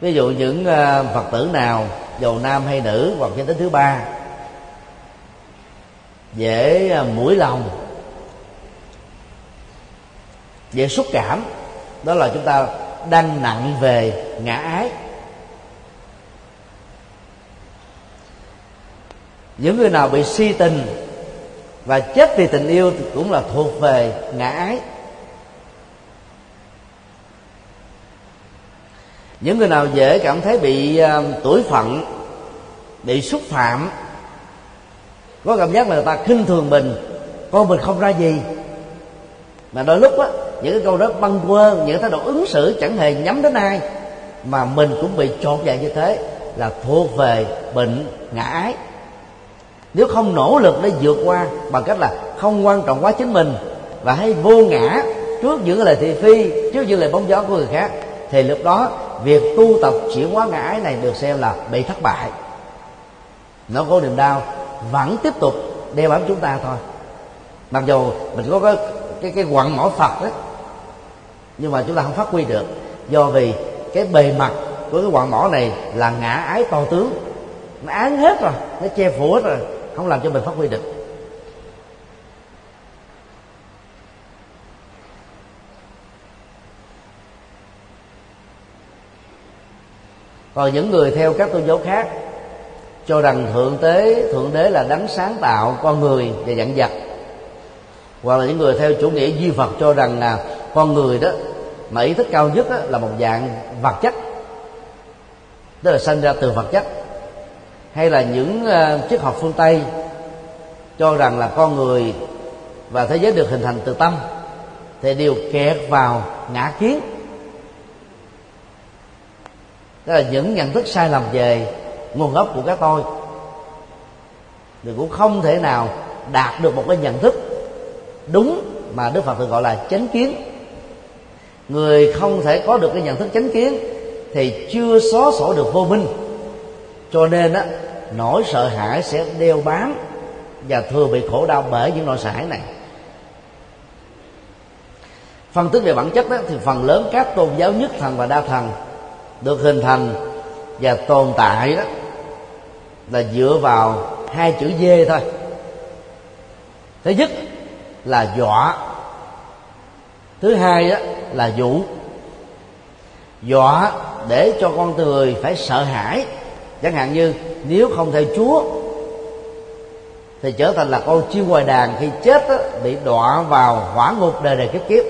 Ví dụ những ờ, phật tử nào giàu nam hay nữ, hoặc giới tính thứ ba, dễ ờ, mũi lòng, dễ xúc cảm, đó là chúng ta đang nặng về ngã ái. Những người nào bị si tình và chết vì tình yêu thì cũng là thuộc về ngã ái. Những người nào dễ cảm thấy bị uh, tuổi phận bị xúc phạm có cảm giác là người ta khinh thường mình con mình không ra gì. Mà đôi lúc á những cái câu đó băng quơ những thái độ ứng xử chẳng hề nhắm đến ai mà mình cũng bị trột dạ như thế là thuộc về bệnh ngã ái. Nếu không nỗ lực để vượt qua bằng cách là không quan trọng quá chính mình và hay vô ngã trước những lời thị phi trước những lời bóng gió của người khác thì lúc đó việc tu tập chuyển hóa ngã ái này được xem là bị thất bại. Nó có niềm đau, vẫn tiếp tục đeo bám chúng ta thôi. Mặc dù mình có cái cái cái quặng mỏ phật đó, nhưng mà chúng ta không phát huy được. Do vì cái bề mặt của cái quặng mỏ này là ngã ái to tướng. Nó án hết rồi, nó che phủ hết rồi, không làm cho mình phát huy được. Còn những người theo các tôn giáo khác cho rằng thượng tế thượng đế là đấng sáng tạo con người và dặn vật. Hoặc là những người theo chủ nghĩa duy phật cho rằng là con người đó mà ý thức cao nhất đó, là một dạng vật chất. Tức là sinh ra từ vật chất. Hay là những uh, triết học phương tây cho rằng là con người và thế giới được hình thành từ tâm. Thì đều kẹt vào ngã kiến đó là những nhận thức sai lầm về nguồn gốc của cái tôi. Thì cũng không thể nào đạt được một cái nhận thức đúng mà đức phật thường gọi là chánh kiến. Người không thể có được cái nhận thức chánh kiến thì chưa xóa sổ được vô minh. Cho nên á, nỗi sợ hãi sẽ đeo bám và thường bị khổ đau bởi những nỗi sợ hãi này. Phân tích về bản chất đó thì phần lớn các tôn giáo nhất thần và đa thần được hình thành và tồn tại đó là dựa vào hai chữ dê thôi. Thứ nhất là dọa thứ hai đó là dụ dọa để cho con người phải sợ hãi. Chẳng hạn như nếu không theo chúa thì trở thành là con chim ngoài đàn khi chết đó, bị đọa vào hỏa ngục đời đời kiếp kiếp.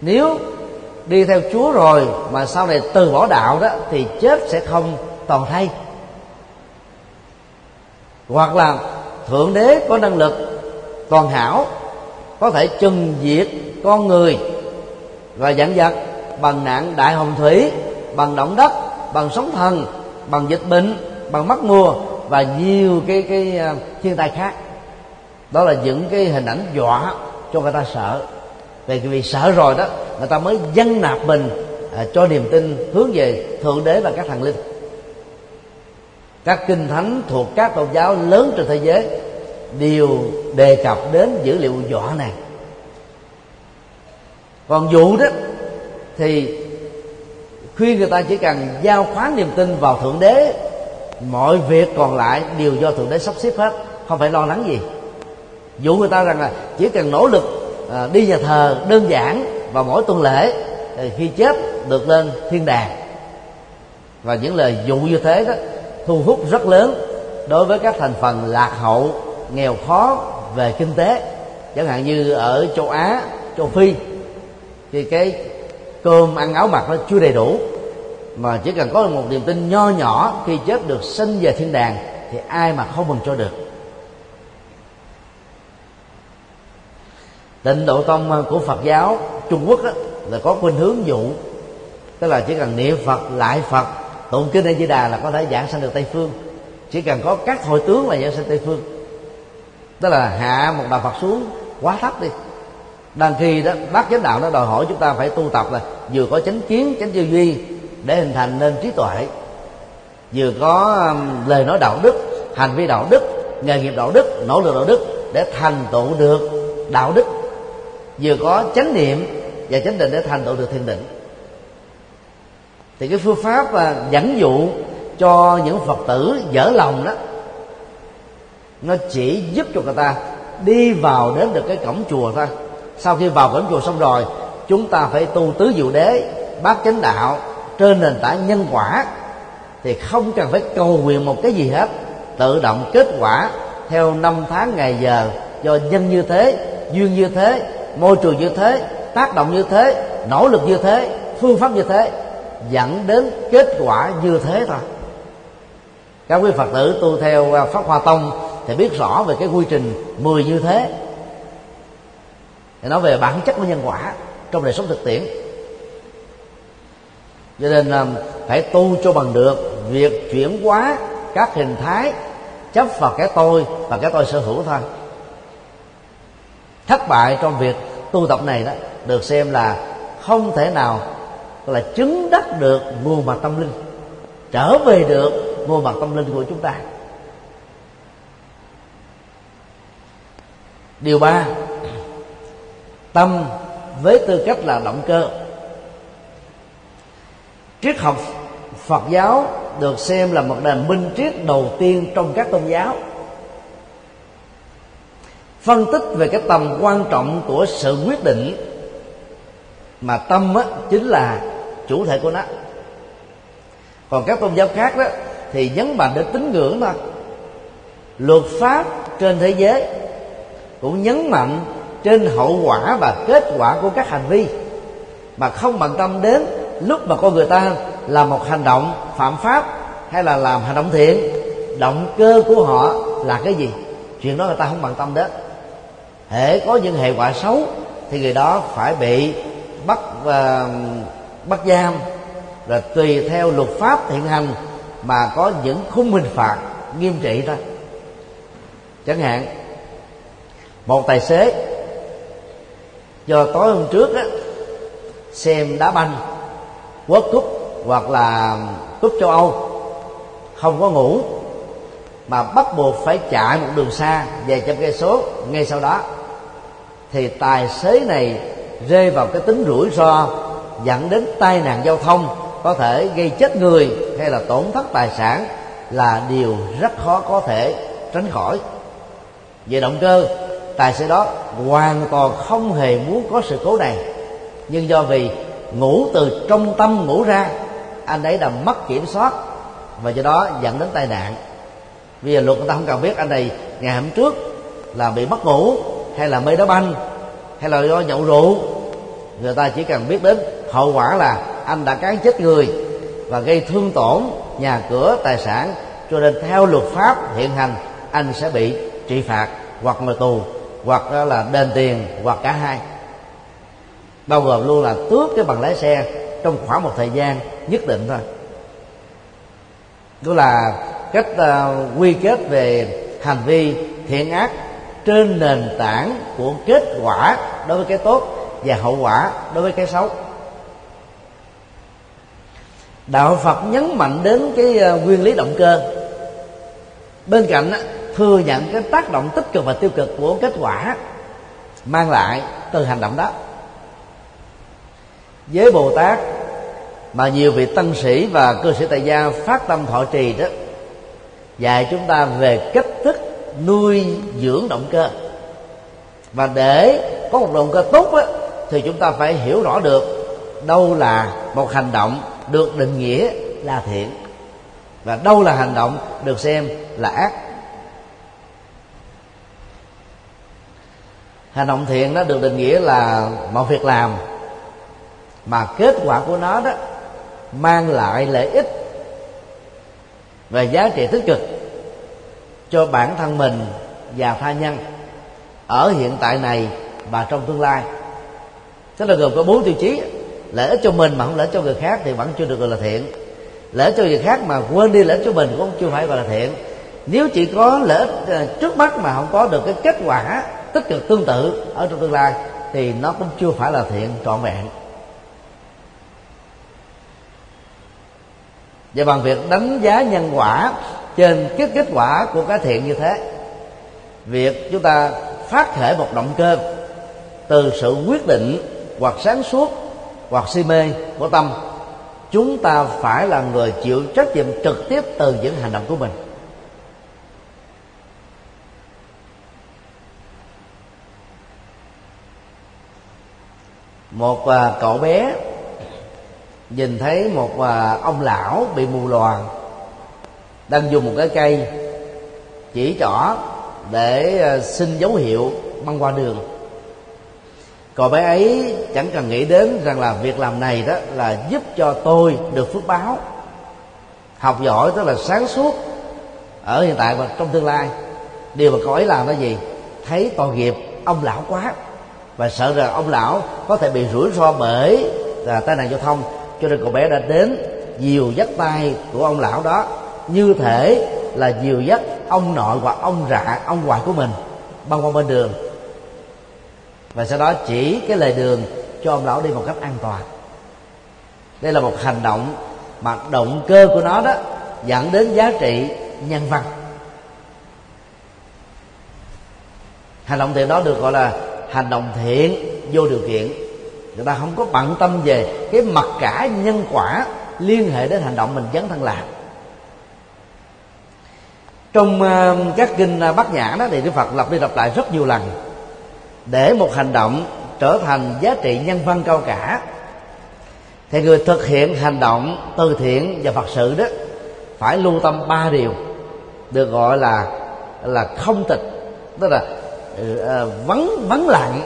Nếu đi theo chúa rồi mà sau này từ bỏ đạo đó thì chết sẽ không toàn thay hoặc là thượng đế có năng lực toàn hảo, có thể trừng diệt con người và dẫn dắt bằng nạn đại hồng thủy, bằng động đất, bằng sóng thần, bằng dịch bệnh, bằng mất mùa và nhiều cái cái à, thiên tai khác. Đó là những cái hình ảnh dọa cho người ta sợ vì vì sợ rồi đó người ta mới dân nạp mình à, cho niềm tin hướng về thượng đế và các thần linh. Các kinh thánh thuộc các tôn giáo lớn trên thế giới đều đề cập đến dữ liệu dọa này còn vụ đó thì khuyên người ta chỉ cần giao khoán niềm tin vào thượng đế mọi việc còn lại đều do thượng đế sắp xếp hết không phải lo lắng gì. Dụ người ta rằng là chỉ cần nỗ lực à, đi nhà thờ đơn giản và mỗi tuần lễ thì khi chết được lên thiên đàng. Và những lời dụ như thế đó thu hút rất lớn đối với các thành phần lạc hậu nghèo khó về kinh tế. Chẳng hạn như ở châu á châu phi thì cái cơm ăn áo mặc nó chưa đầy đủ mà chỉ cần có một niềm tin nho nhỏ khi chết được sinh về thiên đàng thì ai mà không mừng cho được. Tịnh độ tông à, của phật giáo trung quốc đó, là có khuynh hướng dụ. Tức là chỉ cần niệm phật lại phật tụng kinh a di đà là có thể giảng sanh được tây phương. Chỉ cần có các hội tướng là giảng sanh tây phương. Tức là hạ một đạo phật xuống quá thấp đi. Đang khi đó bác chánh đạo nó đòi hỏi chúng ta phải tu tập là vừa có chánh kiến chánh tư duy để hình thành nên trí tuệ. Vừa có lời nói đạo đức hành vi đạo đức nghề nghiệp đạo đức nỗ lực đạo đức để thành tựu được đạo đức vừa có chánh niệm và chánh định để thành tựu được thiền định. Thì cái phương pháp và dẫn dụ cho những phật tử dở lòng đó, nó chỉ giúp cho người ta đi vào đến được cái cổng chùa thôi. Sau khi vào cổng chùa xong rồi, chúng ta phải tu tứ diệu đế, bát chánh đạo trên nền tảng nhân quả. Thì không cần phải cầu nguyện một cái gì hết, tự động kết quả theo năm tháng ngày giờ do nhân như thế, duyên như thế môi trường như thế, tác động như thế, nỗ lực như thế, phương pháp như thế, dẫn đến kết quả như thế thôi. Các quý phật tử tu theo à, pháp hoa tông thì biết rõ về cái quy trình mười như thế. Thì nói về bản chất của nhân quả trong đời sống thực tiễn. Cho nên à, phải tu cho bằng được việc chuyển hóa các hình thái, chấp vào cái tôi và cái tôi sở hữu thôi thất bại trong việc tu tập này đó, được xem là không thể nào là chứng đắc được nguồn mặt tâm linh, trở về được nguồn mặt tâm linh của chúng ta. Điều ba, tâm với tư cách là động cơ. Triết học phật giáo được xem là một nền minh triết đầu tiên trong các tôn giáo phân tích về cái tầm quan trọng của sự quyết định mà tâm á, chính là chủ thể của nó. Còn các tôn giáo khác đó thì nhấn mạnh đến tín ngưỡng thôi luật pháp trên thế giới cũng nhấn mạnh trên hậu quả và kết quả của các hành vi mà không bận tâm đến lúc mà con người ta làm một hành động phạm pháp hay là làm hành động thiện. Động cơ của họ là cái gì? Chuyện đó người ta không bận tâm đến hễ có những hệ quả xấu, thì người đó phải bị bắt và bắt giam. Rồi tùy theo luật pháp hiện hành mà có những khung hình phạt nghiêm trị thôi chẳng hạn, một tài xế do tối hôm trước á, xem đá banh, World Cup hoặc là cúp châu Âu, không có ngủ, mà bắt buộc phải chạy một đường xa vài trăm cây số ngay sau đó thì tài xế này rơi vào cái tính rủi ro dẫn đến tai nạn giao thông, có thể gây chết người hay là tổn thất tài sản là điều rất khó có thể tránh khỏi. Về động cơ, tài xế đó hoàn toàn không hề muốn có sự cố này. Nhưng do vì ngủ từ trong tâm ngủ ra, anh ấy đã mất kiểm soát và do đó dẫn đến tai nạn. Bây giờ luật người ta không cần biết, anh này ngày hôm trước là bị mất ngủ hay là mê đá banh hay là do nhậu rượu người ta chỉ cần biết đến hậu quả là anh đã cán chết người và gây thương tổn nhà cửa tài sản. Cho nên theo luật pháp hiện hành anh sẽ bị trị phạt hoặc ngồi tù hoặc là đền tiền hoặc cả hai. Bao gồm luôn là tước cái bằng lái xe trong khoảng một thời gian nhất định thôi. Đó là cách uh, quy kết về hành vi thiện ác trên nền tảng của kết quả đối với cái tốt và hậu quả đối với cái xấu. Đạo phật nhấn mạnh đến cái ờ, nguyên lý động cơ. Bên cạnh thừa nhận cái tác động tích cực và tiêu cực của kết quả mang lại từ hành động đó. Với bồ tát mà nhiều vị tân sĩ và cư sĩ tại gia phát tâm thọ trì đó, dạy chúng ta về cách thức nuôi dưỡng động cơ. Và để có một động cơ tốt á, thì chúng ta phải hiểu rõ được đâu là một hành động được định nghĩa là thiện và đâu là hành động được xem là ác. Hành động thiện nó được định nghĩa là một việc làm mà kết quả của nó đó mang lại lợi ích và giá trị tích cực cho bản thân mình và tha nhân. Ở hiện tại này và trong tương lai. Tức là gồm có bốn tiêu chí. Lợi ích cho mình mà không lợi ích cho người khác thì vẫn chưa được gọi là thiện. Lợi ích cho người khác mà quên đi lợi ích cho mình cũng chưa phải gọi là thiện. Nếu chỉ có lợi ích ờ, trước mắt mà không có được cái kết quả tích cực tương tự ở trong tương lai thì nó cũng chưa phải là thiện trọn vẹn. Và bằng việc đánh giá nhân quả trên kết kết quả của cái thiện như thế việc chúng ta phát khởi một động cơ từ sự quyết định hoặc sáng suốt hoặc si mê của tâm, chúng ta phải là người chịu trách nhiệm trực tiếp từ những hành động của mình một à, cậu bé nhìn thấy một à, ông lão bị mù loà đang dùng một cái cây chỉ trỏ để ờ, xin dấu hiệu băng qua đường. Cậu bé ấy chẳng cần nghĩ đến rằng là việc làm này đó là giúp cho tôi được phước báo, học giỏi tức là sáng suốt ở hiện tại và trong tương lai. Điều mà cậu ấy làm là gì? Thấy tội nghiệp ông lão quá và sợ rằng ông lão có thể bị rủi ro bởi là tai nạn giao thông, cho nên cậu bé đã đến dìu dắt tay của ông lão đó như thể là dìu dắt ông nội hoặc ông rạ, ông ngoại của mình, băng qua bên đường. Và sau đó chỉ cái lề đường cho ông lão đi một cách an toàn. Đây là một hành động mà động cơ của nó đó dẫn đến giá trị nhân văn. Hành động thiện đó được gọi là hành động thiện vô điều kiện. Người ta không có bận tâm về cái mặt cả nhân quả liên hệ đến hành động mình dấn thân làm trong ờ, các kinh ờ, bát nhã đó thì đức phật lặp đi lặp lại rất nhiều lần để một hành động trở thành giá trị nhân văn cao cả. Thì người thực hiện hành động từ thiện và phật sự đó phải lưu tâm ba điều được gọi là là không tịch tức là uh, vắng vắng lặng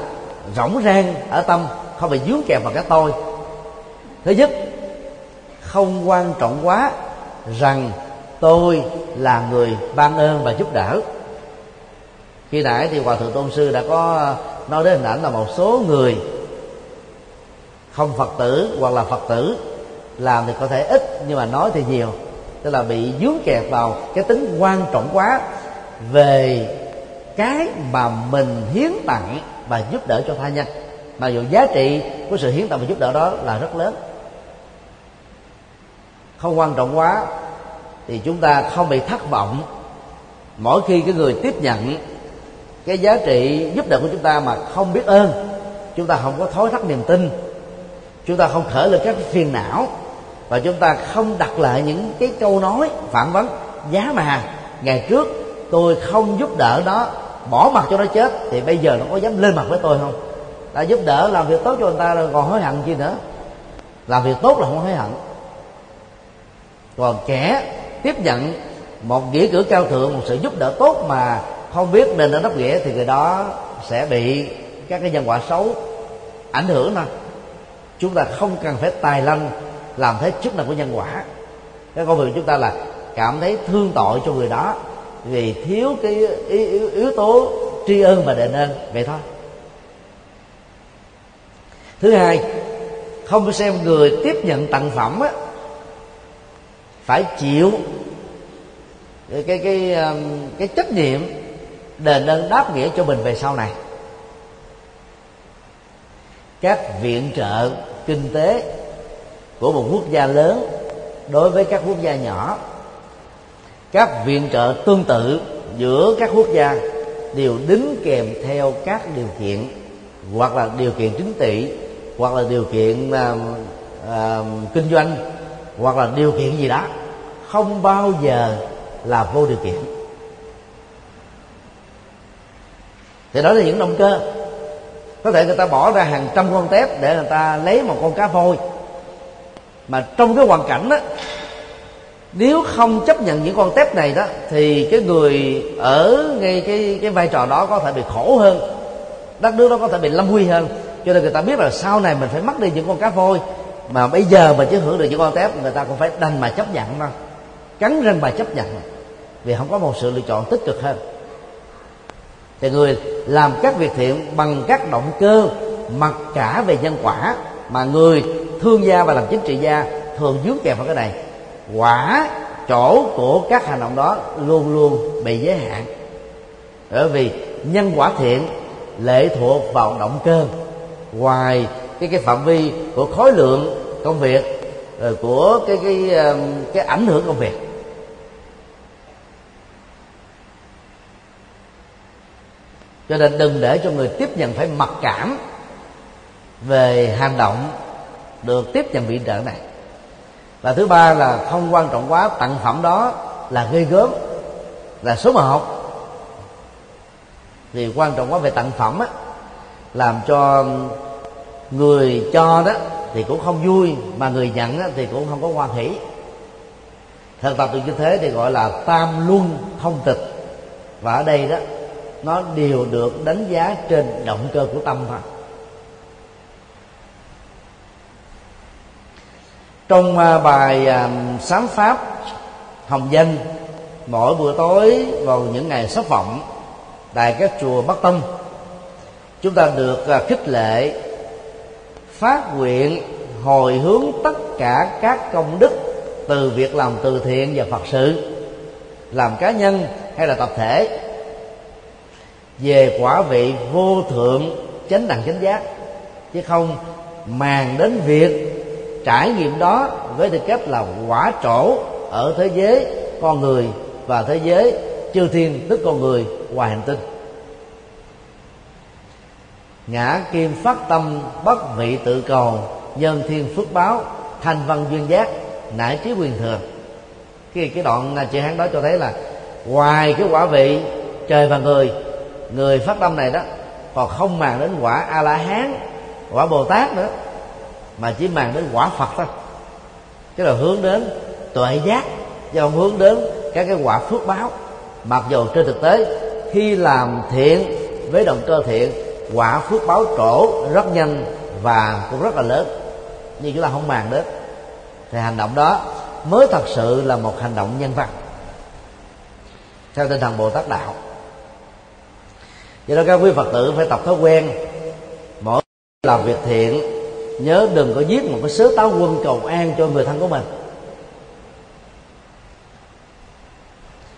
rỗng rang ở tâm không bị dướng kèm vào cái tôi. Thứ nhất không quan trọng quá rằng tôi là người ban ơn và giúp đỡ. Khi nãy thì hòa thượng tôn sư đã có ờ, nói đến hình ảnh là một số người không phật tử hoặc là phật tử làm thì có thể ít, nhưng mà nói thì nhiều. Tức là bị dướng kẹt vào cái tính quan trọng quá về cái mà mình hiến tặng và giúp đỡ cho tha nhân. Mà dù giá trị của sự hiến tặng và giúp đỡ đó là rất lớn. Không quan trọng quá thì chúng ta không bị thất vọng. Mỗi khi cái người tiếp nhận cái giá trị giúp đỡ của chúng ta mà không biết ơn, chúng ta không có thối thắt niềm tin, chúng ta không khởi lên các phiền não, và chúng ta không đặt lại những cái câu nói phản vấn. Giá mà ngày trước tôi không giúp đỡ nó, bỏ mặt cho nó chết, thì bây giờ nó có dám lên mặt với tôi không? Đã giúp đỡ làm việc tốt cho người ta rồi còn hối hận chi nữa? Làm việc tốt là không hối hận. Còn kẻ tiếp nhận một nghĩa cử cao thượng một sự giúp đỡ tốt mà không biết nên ở đáp nghĩa thì người đó sẽ bị các cái nhân quả xấu ảnh hưởng thôi. Chúng ta không cần phải tài lanh làm thế chức năng của nhân quả. Cái công việc của chúng ta là cảm thấy thương tội cho người đó vì thiếu cái yếu, yếu tố tri ân và đền ơn. Vậy thôi. Thứ hai không xem người tiếp nhận tặng phẩm á phải chịu cái cái cái, um, cái trách nhiệm đền ơn đáp nghĩa cho mình về sau này. Các viện trợ kinh tế của một quốc gia lớn đối với các quốc gia nhỏ các viện trợ tương tự giữa các quốc gia đều đính kèm theo các điều kiện hoặc là điều kiện chính trị hoặc là điều kiện uh, uh, kinh doanh hoặc là điều kiện gì đó, không bao giờ là vô điều kiện thì đó là những động cơ. Có thể người ta bỏ ra hàng trăm con tép để người ta lấy một con cá voi. Mà trong cái hoàn cảnh đó, nếu không chấp nhận những con tép này đó, thì cái người ở ngay cái cái vai trò đó có thể bị khổ hơn, đất nước đó có thể bị lâm nguy hơn. Cho nên người ta biết là sau này mình phải mất đi những con cá voi mà bây giờ mà chứ hưởng được những con tép, người ta cũng phải đành mà chấp nhận thôi. Cắn răng mà chấp nhận. Vì không có một sự lựa chọn tích cực hơn. Thì người làm các việc thiện bằng các động cơ, mặc cả về nhân quả, mà người thương gia và làm chính trị gia thường dướng kèm vào cái này. Quả, chỗ của các hành động đó luôn luôn bị giới hạn. Bởi vì nhân quả thiện lệ thuộc vào động cơ. Ngoài cái cái phạm vi của khối lượng công việc rồi của cái cái ờ, cái ảnh hưởng công việc. Cho nên đừng để cho người tiếp nhận phải mặc cảm về hành động được tiếp nhận viện trợ này. Và thứ ba là không quan trọng quá, tặng phẩm đó là gây gớm, là số một. Thì quan trọng quá về tặng phẩm á, làm cho người cho đó thì cũng không vui mà người nhận đó, thì cũng không có hoan hỷ. Thực tập được như thế thì gọi là tam luân thông tịch. Và ở đây đó nó đều được đánh giá trên động cơ của tâm thôi. Trong à, bài à, sám pháp hồng danh mỗi buổi tối vào những ngày sắp vọng tại các chùa bắc tông chúng ta được à, khích lệ phát nguyện hồi hướng tất cả các công đức từ việc làm từ thiện và phật sự, làm cá nhân hay là tập thể, về quả vị vô thượng chánh đẳng chánh giác. Chứ không, màng đến việc trải nghiệm đó với tư cách là quả trổ ở thế giới con người và thế giới chư thiên tức con người ngoài hành tinh ngã kim phát tâm bất vị tự cầu, nhân thiên phước báo, thanh văn duyên giác, nải trí quyền thừa. Cái cái đoạn chị hán đó cho thấy là ngoài cái quả vị, trời và người người phát tâm này đó, còn không màng đến quả a la hán quả bồ tát nữa, mà chỉ màng đến quả phật thôi. Chứ là hướng đến tuệ giác chứ không hướng đến các cái quả phước báo. Mặc dù trên thực tế, khi làm thiện với động cơ thiện quả phước báo trổ rất nhanh và cũng rất là lớn. Nhưng chúng ta không màng đến thì hành động đó mới thật sự là một hành động nhân văn. Theo tinh thần bồ tát đạo. Do đó các quý phật tử phải tập thói quen. Mỗi làm việc thiện, nhớ đừng có giết một cái sớ táo quân cầu an cho người thân của mình.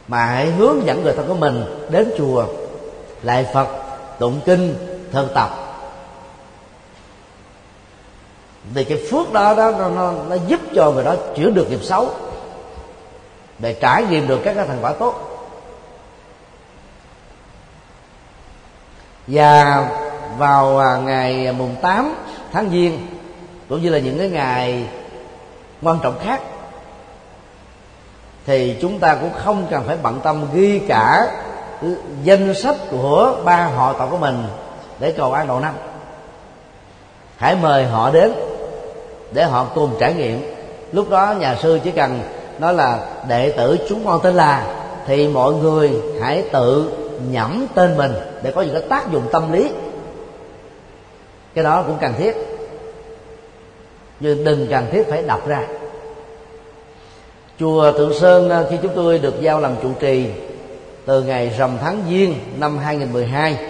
Mà hãy hướng dẫn người thân của mình đến chùa. Lại phật, tụng kinh thân tập thì cái phước đó đó nó, nó, nó giúp cho người đó chuyển được nghiệp xấu để trải nghiệm được các cái thành quả tốt. Và vào à, ngày mùng 8 tháng giêng cũng như là những cái ngày quan trọng khác thì chúng ta cũng không cần phải bận tâm ghi cả danh sách của ba họ tộc của mình để cầu an đầu năm hãy mời họ đến để họ cùng trải nghiệm. Lúc đó nhà sư chỉ cần nói là đệ tử chúng con tên là, thì mọi người hãy tự nhẩm tên mình để có những cái tác dụng tâm lý. Cái đó cũng cần thiết. Nhưng đừng cần thiết phải đọc ra. Chùa Tượng Sơn, khi chúng tôi được giao làm trụ trì từ ngày rằm tháng Giêng năm 2012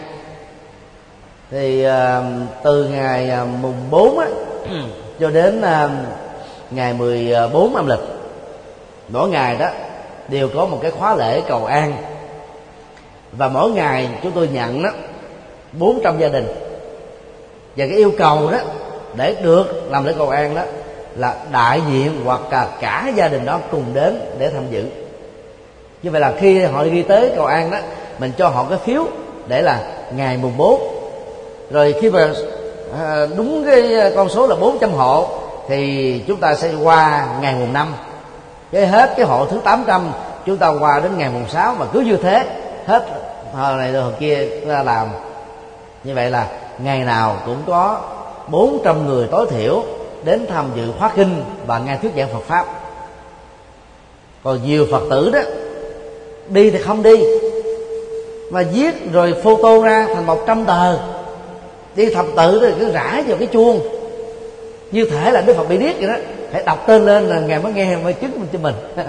thì uh, từ ngày uh, mùng 4 á, cho đến uh, ngày 14 âm lịch mỗi ngày đó đều có một cái khóa lễ cầu an. Và mỗi ngày chúng tôi nhận đó 400 gia đình. Và cái yêu cầu đó để được làm lễ cầu an đó là đại diện hoặc cả cả gia đình đó cùng đến để tham dự. Như vậy là khi họ đi tới cầu an đó mình cho họ cái phiếu để là ngày mùng 4 rồi khi mà à, đúng cái à, con số là 400 hộ thì chúng ta sẽ qua ngày mùng năm, cái hết cái hộ thứ 800 chúng ta qua đến ngày mùng 6 mà cứ như thế hết hồi này rồi hồi kia chúng ta làm. Như vậy là ngày nào cũng có 400 người tối thiểu đến tham dự khóa kinh và nghe thuyết giảng Phật pháp. Còn nhiều phật tử đó đi thì không đi mà viết rồi photo ra thành một trăm tờ đi thập tự rồi cứ rải vào cái chuông. Như thể là đức phật bị điếc vậy đó. Phải đọc tên lên là ngài mới nghe, mới chứng minh cho mình. <laughs>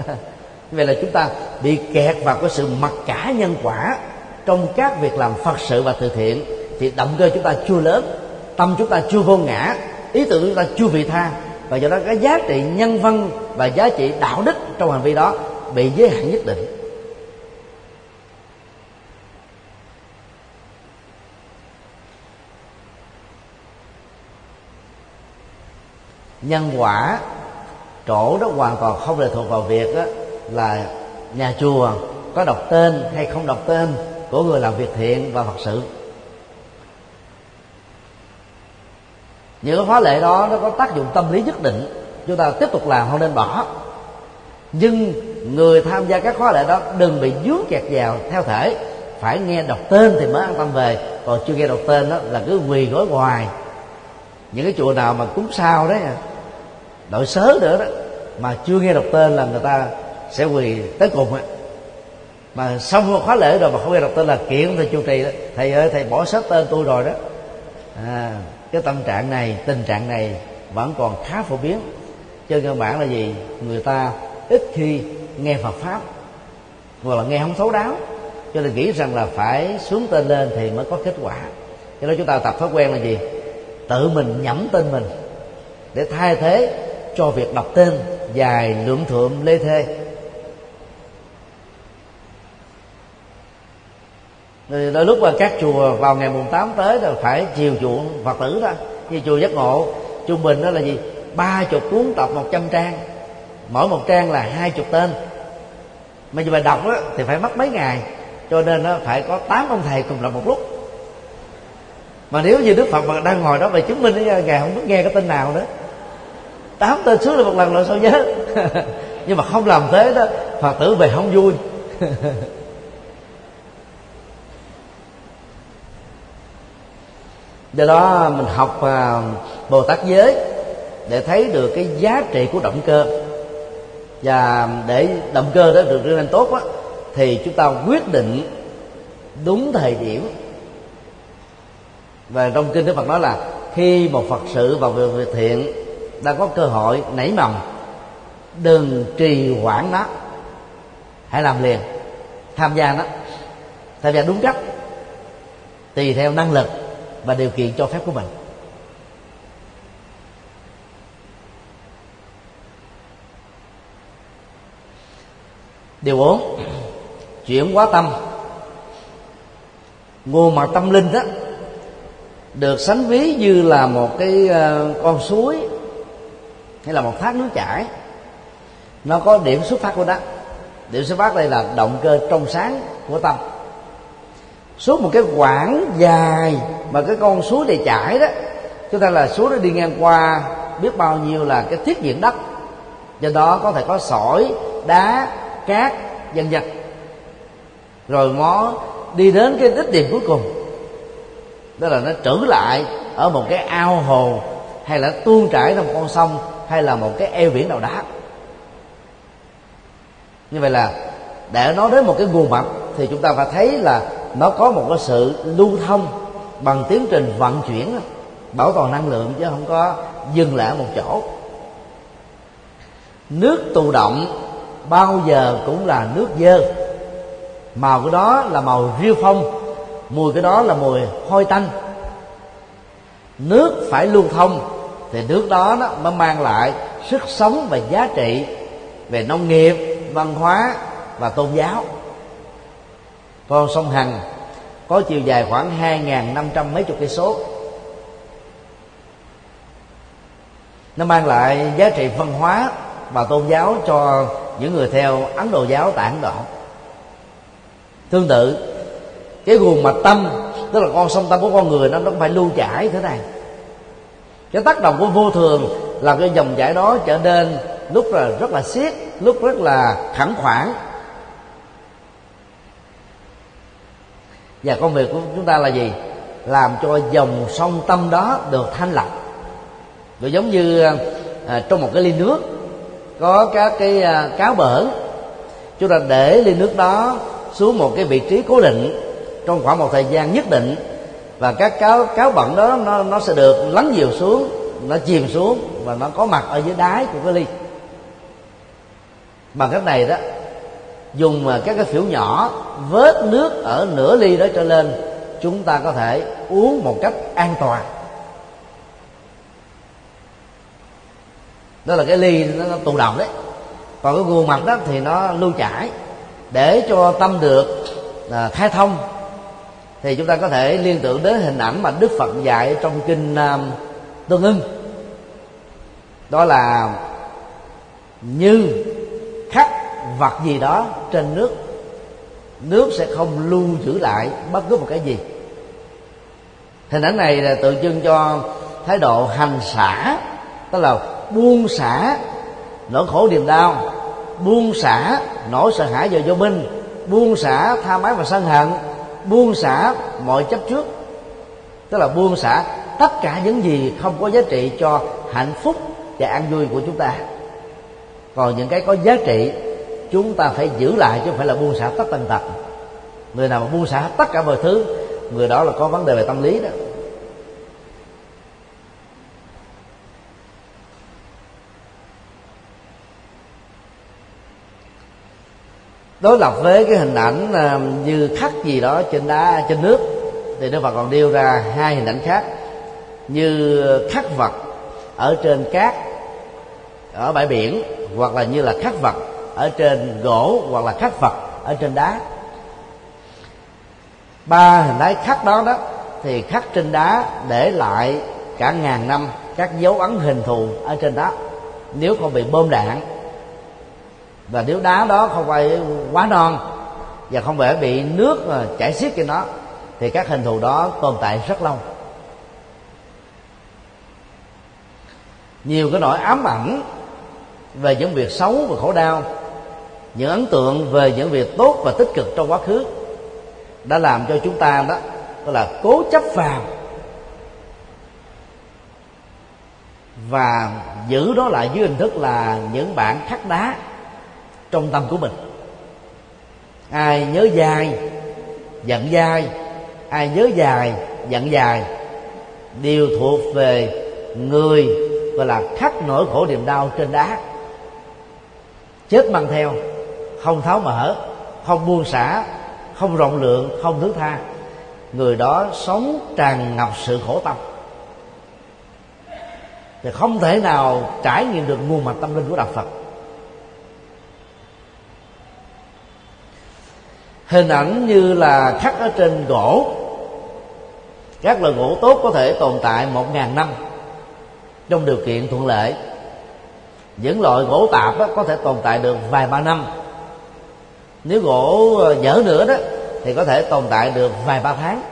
Vậy là chúng ta bị kẹt vào cái sự mặc cả nhân quả trong các việc làm phật sự và từ thiện. Thì động cơ chúng ta chưa lớn, tâm chúng ta chưa vô ngã, ý tưởng chúng ta chưa vị tha. Và do đó cái giá trị nhân văn và giá trị đạo đức trong hành vi đó bị giới hạn nhất định. Nhân quả, chỗ đó hoàn toàn không lệ thuộc vào việc đó là nhà chùa có đọc tên hay không đọc tên của người làm việc thiện và phật sự. Những cái khóa lệ đó nó có tác dụng tâm lý nhất định, chúng ta tiếp tục làm, không nên bỏ. Nhưng người tham gia các khóa lệ đó đừng bị dướng kẹt vào theo thể, phải nghe đọc tên thì mới an tâm về. Còn chưa nghe đọc tên đó là cứ quỳ gối hoài. Những cái chùa nào mà cúng sao đấy à, đội sớ nữa đó. Mà chưa nghe đọc tên là người ta sẽ quỳ tới cùng á. Mà xong khóa lễ rồi mà không nghe đọc tên là kiện thầy chủ trì đó. Thầy ơi thầy bỏ sớ tên tôi rồi đó. À, cái tâm trạng này tình trạng này vẫn còn khá phổ biến. Trên cơ bản là gì? Người ta ít khi nghe Phật pháp hoặc là nghe không thấu đáo. Cho nên nghĩ rằng là phải xuống tên lên thì mới có kết quả. Cho nên chúng ta tập thói quen là gì? Tự mình nhẩm tên mình để thay thế cho việc đọc tên dài lượng thượng lê thê. Rồi đôi lúc mà các chùa vào ngày mùng 8 tới là phải chiều chuộng phật tử đó. Như chùa giác ngộ trung bình đó là gì? Ba chục cuốn tập một trăm trang. Mỗi một trang là hai chục tên. Mà như mà đọc đó, thì phải mất mấy ngày. Cho nên nó phải có tám ông thầy cùng đọc một lúc. Mà nếu như đức phật mà đang ngồi đó về chứng minh đó, ngài không biết nghe cái tên nào nữa tám tên xuống là một lần là sao nhớ? <laughs> Nhưng mà không làm thế đó phật tử về không vui. <laughs> Do đó mình học à, bồ tát giới để thấy được cái giá trị của động cơ. Và để động cơ đó được trở nên tốt đó, thì chúng ta quyết định đúng thời điểm. Và trong kinh đức phật nói là khi một phật sự vào việc thiện đã có cơ hội nảy mầm. Đừng trì hoãn nó. Hãy làm liền. Tham gia nó. Tham gia đúng cách. Tùy theo năng lực và điều kiện cho phép của mình. Điều bốn, chuyển hóa tâm. Nguồn mặt tâm linh đó, được sánh ví như là một cái ờ, con suối hay là một thác nước chảy. Nó có điểm xuất phát của nó. Điểm xuất phát đây là động cơ trong sáng của tâm. Suốt một cái quãng dài mà cái con suối này chảy đó, chúng ta là suối nó đi ngang qua, biết bao nhiêu là cái thiết diện đất. Do đó có thể có sỏi, đá, cát, vân vân. Rồi nó đi đến cái đích điểm cuối cùng. Đó là nó trữ lại ở một cái ao hồ hay là tuôn chảy trong con sông hay là một cái eo biển nào đó. Như vậy là để nói đến một cái nguồn mạch thì chúng ta phải thấy là nó có một cái sự lưu thông bằng tiến trình vận chuyển, bảo toàn năng lượng chứ không có dừng lại ở một chỗ. Nước tù động bao giờ cũng là nước dơ. Màu của đó là màu riêu phong, mùi của đó là mùi hôi tanh. Nước phải lưu thông thì nước đó nó mới mang lại sức sống và giá trị về nông nghiệp, văn hóa và tôn giáo. Con sông hằng có chiều dài khoảng hai ngàn năm trăm mấy chục cây số. Nó mang lại giá trị văn hóa và tôn giáo cho những người theo ấn độ giáo tại ấn độ. Tương tự, cái nguồn mạch tâm, tức là con sông tâm của con người, nó nó phải lưu chảy thế này cái tác động của vô thường làm cho dòng chảy đó trở nên lúc là rất là xiết lúc rất là khẳng khoản. Và công việc của chúng ta là gì? Làm cho dòng sông tâm đó được thanh lọc. Và giống như à, trong một cái ly nước có các cái à, cáo bẩn chúng ta để ly nước đó xuống một cái vị trí cố định trong khoảng một thời gian nhất định và các cáo cáo bẩn đó nó nó sẽ được lắng nhiều xuống nó chìm xuống và nó có mặt ở dưới đáy của cái ly. Bằng cách này đó dùng à, các cái phiểu nhỏ vớt nước ở nửa ly đó trở lên chúng ta có thể uống một cách an toàn. Đó là cái ly nó, nó tụ động đấy. Còn cái nguồn mặt đó thì nó lưu chảy để cho tâm được à, khai thông thì chúng ta có thể liên tưởng đến hình ảnh mà đức phật dạy trong kinh um, uh, tương ưng. Đó là như khắc vật gì đó trên nước. Nước sẽ không lưu giữ lại bất cứ một cái gì. Hình ảnh này là tượng trưng cho thái độ hành xả tức là buông xả nỗi khổ niềm đau buông xả nỗi sợ hãi và vô minh buông xả tha mái và sân hận buông xả mọi chấp trước. Tức là buông xả tất cả những gì không có giá trị cho hạnh phúc và an vui của chúng ta. Còn những cái có giá trị, chúng ta phải giữ lại chứ không phải là buông xả tất tần tật. Người nào mà buông xả tất cả mọi thứ, người đó là có vấn đề về tâm lý đó. Đối lập với cái hình ảnh à, như khắc gì đó trên đá, trên nước, thì Đức Phật còn nêu ra hai hình ảnh khác. Như khắc vật ở trên cát, ở bãi biển, hoặc là như là khắc vật ở trên gỗ, hoặc là khắc vật ở trên đá. Ba hình thái khắc đó đó, thì khắc trên đá để lại cả ngàn năm các dấu ấn hình thù ở trên đó. Nếu không bị bom đạn và nếu đá đó không phải quá non và không phải bị nước ờ, chảy xiết trên nó, thì các hình thù đó tồn tại rất lâu. Nhiều cái nỗi ám ảnh về những việc xấu và khổ đau, những ấn tượng về những việc tốt và tích cực trong quá khứ đã làm cho chúng ta đó, gọi là cố chấp vào và giữ nó lại dưới hình thức là những bản khắc đá trong tâm của mình. Ai nhớ dài, giận dài. Ai nhớ dài, giận dài. Đều thuộc về người, gọi là khắc nỗi khổ niềm đau trên đá. Chết mang theo, không tháo mở, không buông xả, không rộng lượng, không thứ tha. Người đó sống tràn ngập sự khổ tâm. Thì không thể nào trải nghiệm được nguồn mạch tâm linh của đạo phật. Hình ảnh như là khắc ở trên gỗ. Các loại gỗ tốt có thể tồn tại một ngàn năm. Trong điều kiện thuận lợi. Những loại gỗ tạp đó, có thể tồn tại được vài ba năm. Nếu gỗ ờ, dở nữa đó thì có thể tồn tại được vài ba tháng.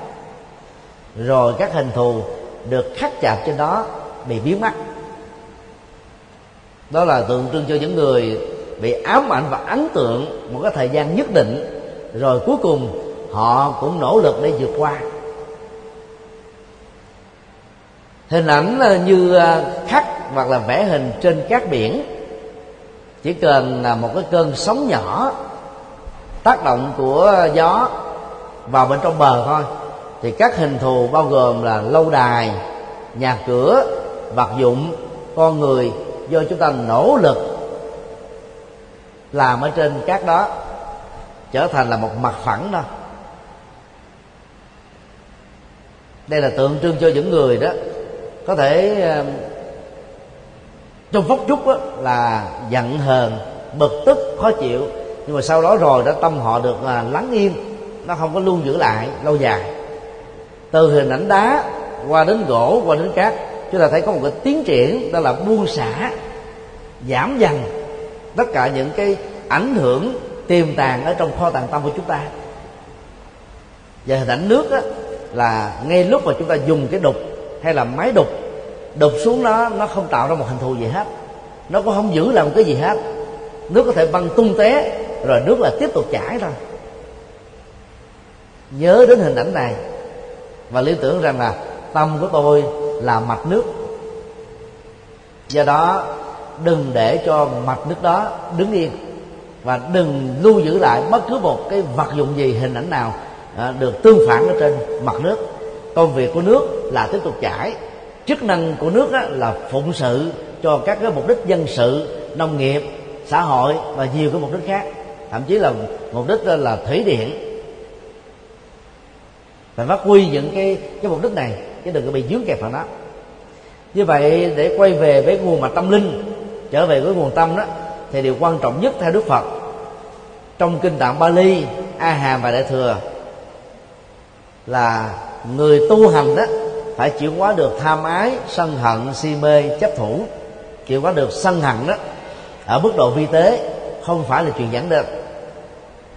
Rồi các hình thù được khắc chạm trên đó bị biến mất. Đó là tượng trưng cho những người bị ám ảnh và ấn tượng một cái thời gian nhất định rồi cuối cùng, họ cũng nỗ lực để vượt qua. Hình ảnh ờ, như ờ, khắc hoặc là vẽ hình trên cát biển, chỉ cần là một cái cơn sóng nhỏ tác động của gió vào bên trong bờ thôi. Thì các hình thù bao gồm là lâu đài, nhà cửa, vật dụng, con người do chúng ta nỗ lực làm ở trên cát đó trở thành là một mặt phẳng đó. Đây là tượng trưng cho những người đó. Có thể trong phút chốc đó, là giận hờn bực tức khó chịu. Nhưng mà sau đó rồi đã tâm họ được là lắng yên nó không có luôn giữ lại lâu dài. Từ hình ảnh đá qua đến gỗ qua đến cát chúng ta thấy có một cái tiến triển đó là buông xả giảm dần. Tất cả những cái ảnh hưởng tiềm tàng ở trong kho tàng tâm của chúng ta. Và hình ảnh nước đó là ngay lúc mà chúng ta dùng cái đục hay là máy đục đục xuống nó nó không tạo ra một hình thù gì hết. Nó cũng không giữ lại một cái gì hết. Nước có thể băng tung té, rồi nước là tiếp tục chảy thôi. Nhớ đến hình ảnh này và liên tưởng rằng là tâm của tôi là mạch nước. Do đó, đừng để cho mạch nước đó đứng yên và đừng lưu giữ lại bất cứ một cái vật dụng gì hình ảnh nào à, được tương phản ở trên mặt nước. Công việc của nước là tiếp tục chảy chức năng của nước đó là phụng sự cho các cái mục đích dân sự nông nghiệp xã hội và nhiều cái mục đích khác. Thậm chí là mục đích là thủy điện. Phải phát huy những cái cái mục đích này chứ đừng có bị dướng kẹp vào nó. Như vậy để quay về với nguồn mà tâm linh trở về với nguồn tâm đó thì điều quan trọng nhất theo đức phật trong kinh tạng bali a hàm và đại thừa là người tu hành đó phải chuyển hóa được tham ái, sân hận, si mê, chấp thủ. Chuyển hóa được sân hận đó ở mức độ vi tế không phải là chuyện giản đơn,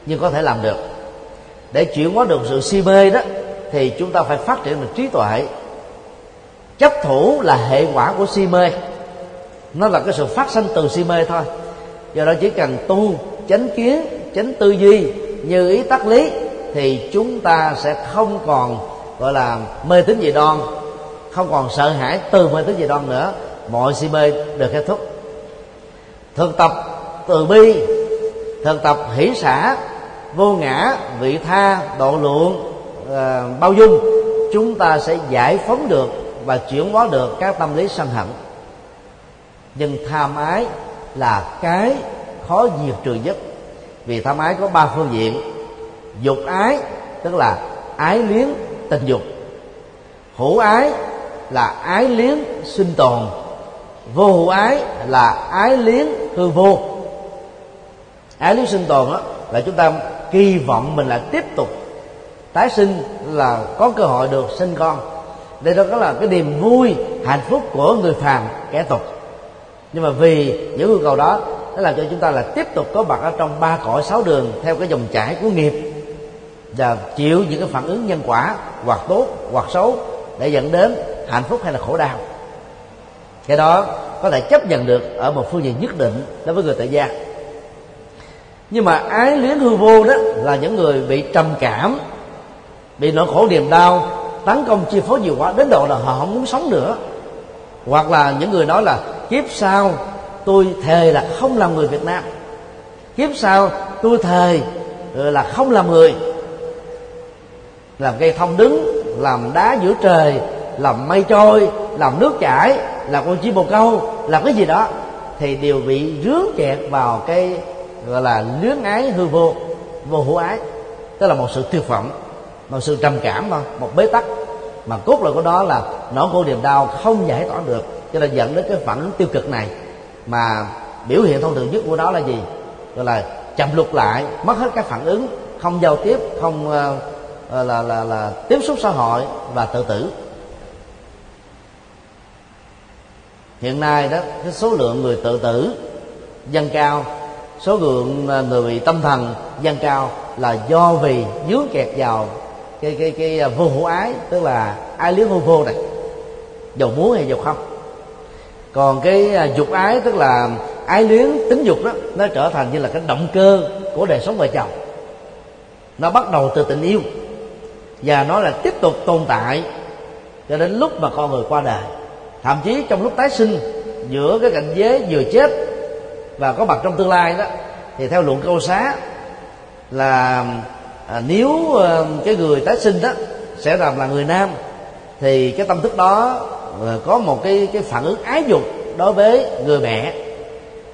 nhưng có thể làm được. Để chuyển hóa được sự si mê đó thì chúng ta phải phát triển được trí tuệ. Chấp thủ là hệ quả của si mê. Nó là cái sự phát sinh từ si mê thôi. Do đó chỉ cần tu, chánh kiến chánh tư duy như ý tắc lý thì chúng ta sẽ không còn gọi là mê tín dị đoan không còn sợ hãi từ mê tín dị đoan nữa. Mọi si mê được kết thúc. Thực tập từ bi thực tập hỷ xã vô ngã vị tha độ lượng uh, ờ, bao dung chúng ta sẽ giải phóng được và chuyển hóa được các tâm lý sân hận. Nhưng tham ái là cái khó diệt trừ nhất vì tham ái có ba phương diện. Dục ái, tức là ái luyến, tình dục. Hữu ái là ái liếng sinh tồn. Vô hữu ái là ái liếng hư vô. Ái liếng sinh tồn đó là chúng ta kỳ vọng mình là tiếp tục tái sinh là có cơ hội được sinh con. Đây đó là cái niềm vui, hạnh phúc của người phàm kẻ tục. Nhưng mà vì những yêu cầu đó nó làm cho chúng ta là tiếp tục có mặt ở trong ba cõi sáu đường theo cái dòng chảy của nghiệp và chịu những cái phản ứng nhân quả, hoặc tốt, hoặc xấu, để dẫn đến hạnh phúc hay là khổ đau. Cái đó có thể chấp nhận được ở một phương diện nhất định đối với người tại gia. Nhưng mà ái luyến hư vô đó là những người bị trầm cảm, bị nỗi khổ niềm đau, tấn công chi phối nhiều quá đến độ là họ không muốn sống nữa. Hoặc là những người nói là kiếp sau tôi thề là không làm người việt nam. Kiếp sau, tôi thề ờ, là không làm người. Làm cây thông đứng, làm đá giữa trời, làm mây trôi, làm nước chảy, làm con chim bồ câu, làm cái gì đó. Thì đều bị rướng kẹt vào cái, gọi là, luyến ái hư vô vô hữu ái. Tức là một sự tuyệt vọng, một sự trầm cảm mà, một bế tắc. Mà cốt lõi của đó là nỗi khổ niềm đau không giải tỏa được, cho nên dẫn đến cái phản ứng tiêu cực này mà biểu hiện thông thường nhất của nó là gì? Gọi là chậm lục lại mất hết các phản ứng không giao tiếp không uh, là, là là là tiếp xúc xã hội và tự tử. Hiện nay đó cái số lượng người tự tử dân cao số lượng ờ, người bị tâm thần dân cao là do vì dướng kẹt vào cái cái cái vô hữu ái tức là ai liếng vô vô này. Dầu muốn hay dầu không còn cái à, dục ái tức là ái luyến tính dục đó nó trở thành như là cái động cơ của đời sống vợ chồng. Nó bắt đầu từ tình yêu. Và nó là tiếp tục tồn tại cho đến lúc mà con người qua đời. Thậm chí trong lúc tái sinh giữa cái cảnh giới vừa chết và có mặt trong tương lai đó thì theo luận câu xá là à, nếu à, cái người tái sinh đó sẽ làm là người nam thì cái tâm thức đó có một cái cái phản ứng ái dục đối với người mẹ.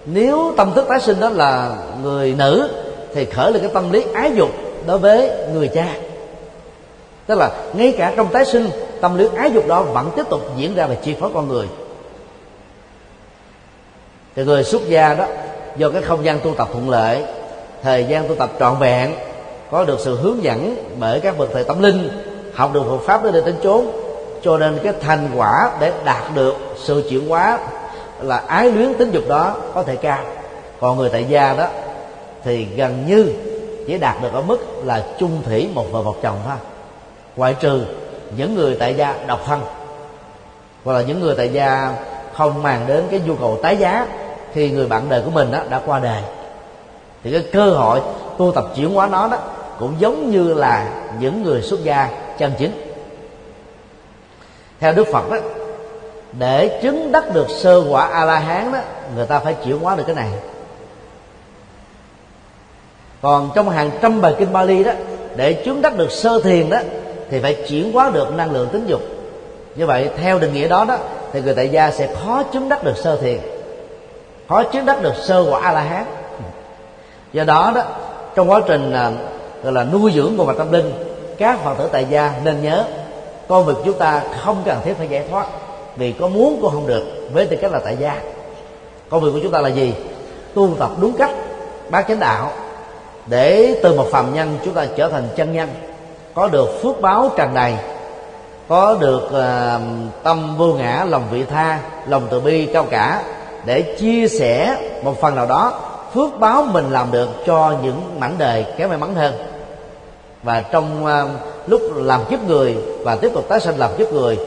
Nếu tâm thức tái sinh đó là người nữ, thì khởi lên cái tâm lý ái dục đối với người cha. Tức là ngay cả trong tái sinh, tâm lý ái dục đó vẫn tiếp tục diễn ra và chi phối con người. Thì người xuất gia đó, do cái không gian tu tập thuận lợi, thời gian tu tập trọn vẹn, có được sự hướng dẫn bởi các bậc thầy tâm linh, học được Phật pháp để đến chốn cho nên cái thành quả để đạt được sự chuyển hóa là ái luyến tính dục đó có thể cao. Còn người tại gia đó thì gần như chỉ đạt được ở mức là chung thủy một vợ một chồng thôi. Ngoại trừ những người tại gia độc thân. Hoặc là những người tại gia không màng đến cái nhu cầu tái giá khi người bạn đời của mình đó đã qua đời. Thì cái cơ hội tu tập chuyển hóa nó đó cũng giống như là những người xuất gia chân chính theo đức phật đó, để chứng đắc được sơ quả a la hán đó, người ta phải chuyển hóa được cái này. Còn trong hàng trăm bài kinh Bali đó, để chứng đắc được sơ thiền đó, thì phải chuyển hóa được năng lượng tính dục. Như vậy, theo định nghĩa đó đó, thì người tại gia sẽ khó chứng đắc được sơ thiền, khó chứng đắc được sơ quả a la hán do đó đó, trong quá trình à, gọi là nuôi dưỡng của mặt tâm linh, các phật tử tại gia nên nhớ con việc chúng ta không cần thiết phải giải thoát vì có muốn cũng không được với tư cách là tại gia. Công việc của chúng ta là gì? Tu tập đúng cách bác chánh đạo để từ một phàm nhân chúng ta trở thành chân nhân. Có được phước báo tràn đầy có được uh, tâm vô ngã lòng vị tha lòng từ bi cao cả để chia sẻ một phần nào đó phước báo mình làm được cho những mảnh đời kém may mắn hơn và trong uh, lúc làm kiếp người và tiếp tục tái sinh làm kiếp người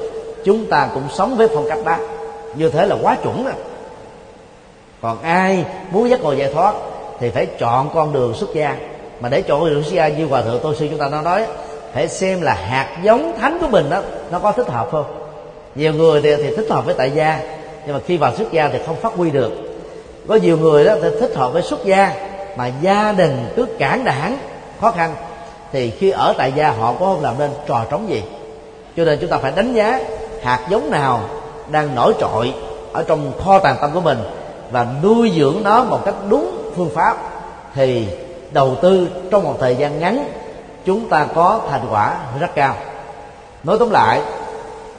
chúng ta cũng sống với phong cách đó như thế là quá chuẩn rồi còn ai muốn giác ngộ giải thoát thì phải chọn con đường xuất gia. Mà để chọn con đường xuất gia như hòa thượng tôi sư chúng ta nó nói phải xem là hạt giống thánh của mình đó nó có thích hợp không? Nhiều người thì, thì thích hợp với tại gia nhưng mà khi vào xuất gia thì không phát huy được. Có nhiều người đó thì thích hợp với xuất gia mà gia đình cứ cản đảng khó khăn thì khi ở tại gia họ có không làm nên trò trống gì? Cho nên chúng ta phải đánh giá hạt giống nào đang nổi trội ở trong kho tàng tâm của mình và nuôi dưỡng nó một cách đúng phương pháp. Thì đầu tư trong một thời gian ngắn, chúng ta có thành quả rất cao. Nói tóm lại,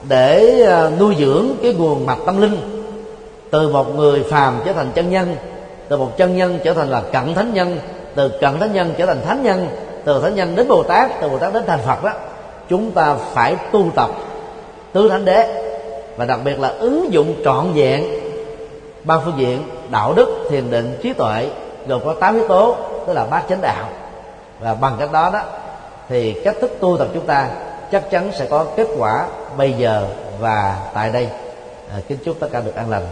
để ờ, nuôi dưỡng cái nguồn mạch tâm linh, từ một người phàm trở thành chân nhân, từ một chân nhân trở thành là cận thánh nhân, từ cận thánh nhân trở thành thánh nhân từ thánh nhân đến bồ tát từ bồ tát đến thành phật đó chúng ta phải tu tập tứ thánh đế và đặc biệt là ứng dụng trọn vẹn ba phương diện đạo đức thiền định trí tuệ gồm có tám yếu tố tức là bát chánh đạo. Và bằng cách đó đó thì cách thức tu tập chúng ta chắc chắn sẽ có kết quả bây giờ và tại đây. À, kính chúc tất cả được an lành.